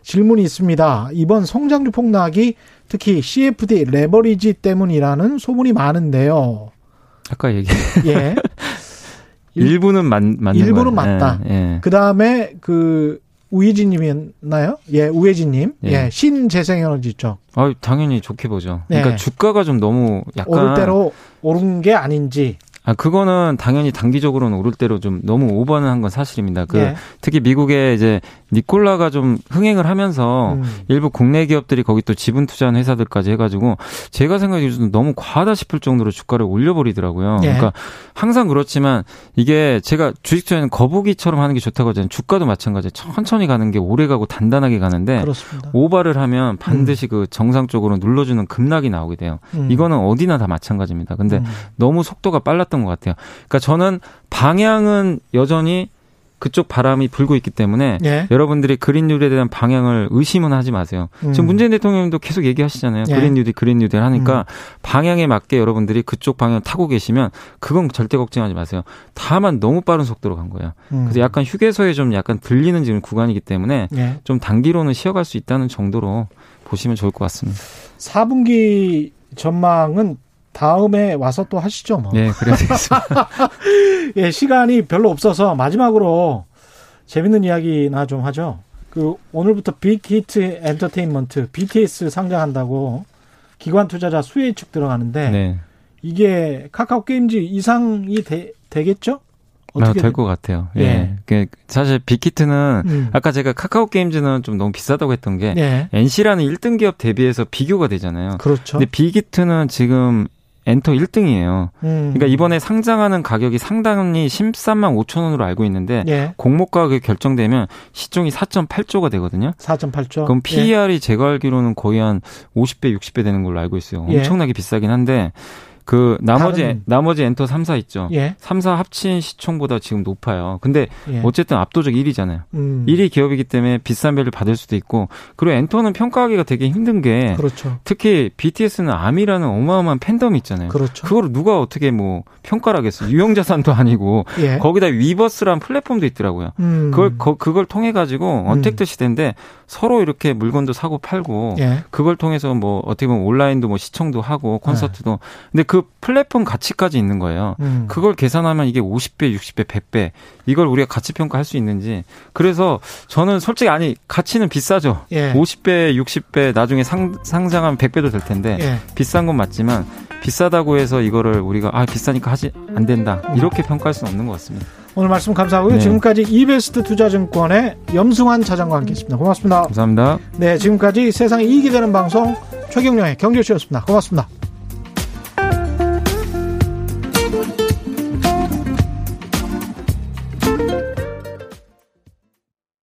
질문이 있습니다. 이번 성장률 폭락이 특히 CFD 레버리지 때문이라는 소문이 많은데요. 아까 얘기. 예. 일부는 맞, 맞는 일부는 맞다. 예, 예. 그 다음에 그 우혜진님이었나요? 예, 우혜진님. 예, 예 신재생에너지 쪽. 아, 당연히 좋게 보죠. 그러니까 예. 주가가 좀 너무 약간 오를 대로 오른 게 아닌지. 아, 그거는 당연히 단기적으로는 오를 대로 좀 너무 오버는 한 건 사실입니다. 그 예. 특히 미국에 이제 니콜라가 좀 흥행을 하면서 음. 일부 국내 기업들이 거기 또 지분 투자한 회사들까지 해가지고 제가 생각해 도 너무 과하다 싶을 정도로 주가를 올려버리더라고요. 예. 그러니까 항상 그렇지만 이게 제가 주식 투자는 거북이처럼 하는 게 좋다고 하잖아요. 주가도 마찬가지예요. 천천히 가는 게 오래 가고 단단하게 가는데 그렇습니다. 오바를 하면 반드시 음. 그 정상적으로 눌러주는 급락이 나오게 돼요. 음. 이거는 어디나 다 마찬가지입니다. 근데 음. 너무 속도가 빨랐던 했던 것 같아요. 그러니까 저는 방향은 여전히 그쪽 바람이 불고 있기 때문에 예. 여러분들이 그린 뉴딜에 대한 방향을 의심은 하지 마세요. 음. 지금 문재인 대통령도 계속 얘기하시잖아요. 예. 그린 뉴딜, 그린 뉴딜 하니까 음. 방향에 맞게 여러분들이 그쪽 방향 타고 계시면 그건 절대 걱정하지 마세요. 다만 너무 빠른 속도로 간 거예요. 음. 그래서 약간 휴게소에 좀 약간 들리는 지금 구간이기 때문에 예. 좀 단기로는 쉬어갈 수 있다는 정도로 보시면 좋을 것 같습니다. 4분기 전망은 다음에 와서 또 하시죠, 뭐. 네, 그래야 되겠습니다. 예, 시간이 별로 없어서 마지막으로 재밌는 이야기나 좀 하죠. 그 오늘부터 빅히트 엔터테인먼트 BTS 상장한다고 기관 투자자 수요 예측 들어가는데 네. 이게 카카오 게임즈 이상이 되, 되겠죠? 어떻게 될것 같아요. 예. 예. 그 사실 빅히트는 음. 아까 제가 카카오 게임즈는 좀 너무 비싸다고 했던 게 예. NC라는 1등 기업 대비해서 비교가 되잖아요. 그렇죠. 근데 빅히트는 지금 엔터 1등이에요. 음. 그러니까 이번에 상장하는 가격이 상당히 13만 5천 원으로 알고 있는데 예. 공모 가격이 결정되면 시총이 4.8조가 되거든요. 4.8조. 그럼 PER이 예. 제가 알기로는 거의 한 50배, 60배 되는 걸로 알고 있어요. 예. 엄청나게 예. 비싸긴 한데 그 나머지 다른... 나머지 엔터 3사 있죠. 예. 3사 합친 시총보다 지금 높아요. 근데 예. 어쨌든 압도적 1위잖아요. 음. 1위 기업이기 때문에 비싼 배를 받을 수도 있고 그리고 엔터는 평가하기가 되게 힘든 게 그렇죠. 특히 BTS는 아미라는 어마어마한 팬덤이 있잖아요. 그렇죠. 그걸 누가 어떻게 뭐 평가를 하겠어요. 유형 자산도 아니고 예. 거기다 위버스란 플랫폼도 있더라고요. 음. 그걸 거, 그걸 통해 가지고 언택트 음. 시대인데 서로 이렇게 물건도 사고 팔고 예. 그걸 통해서 뭐 어떻게 보면 온라인도 뭐 시청도 하고 콘서트도 예. 근데 그 플랫폼 가치까지 있는 거예요. 음. 그걸 계산하면 이게 50배, 60배, 100배 이걸 우리가 가치 평가할 수 있는지. 그래서 저는 솔직히 아니 가치는 비싸죠. 예. 50배, 60배 나중에 상, 상장하면 100배도 될 텐데 예. 비싼 건 맞지만 비싸다고 해서 이거를 우리가 아 비싸니까 하지 안 된다 이렇게 평가할 수는 없는 것 같습니다. 오늘 말씀 감사하고요. 네. 지금까지 이베스트 투자증권의 염승환 차장과 함께했습니다. 고맙습니다. 감사합니다. 네, 지금까지 세상에 이익이 되는 방송 최경령의 경제쇼였습니다. 고맙습니다.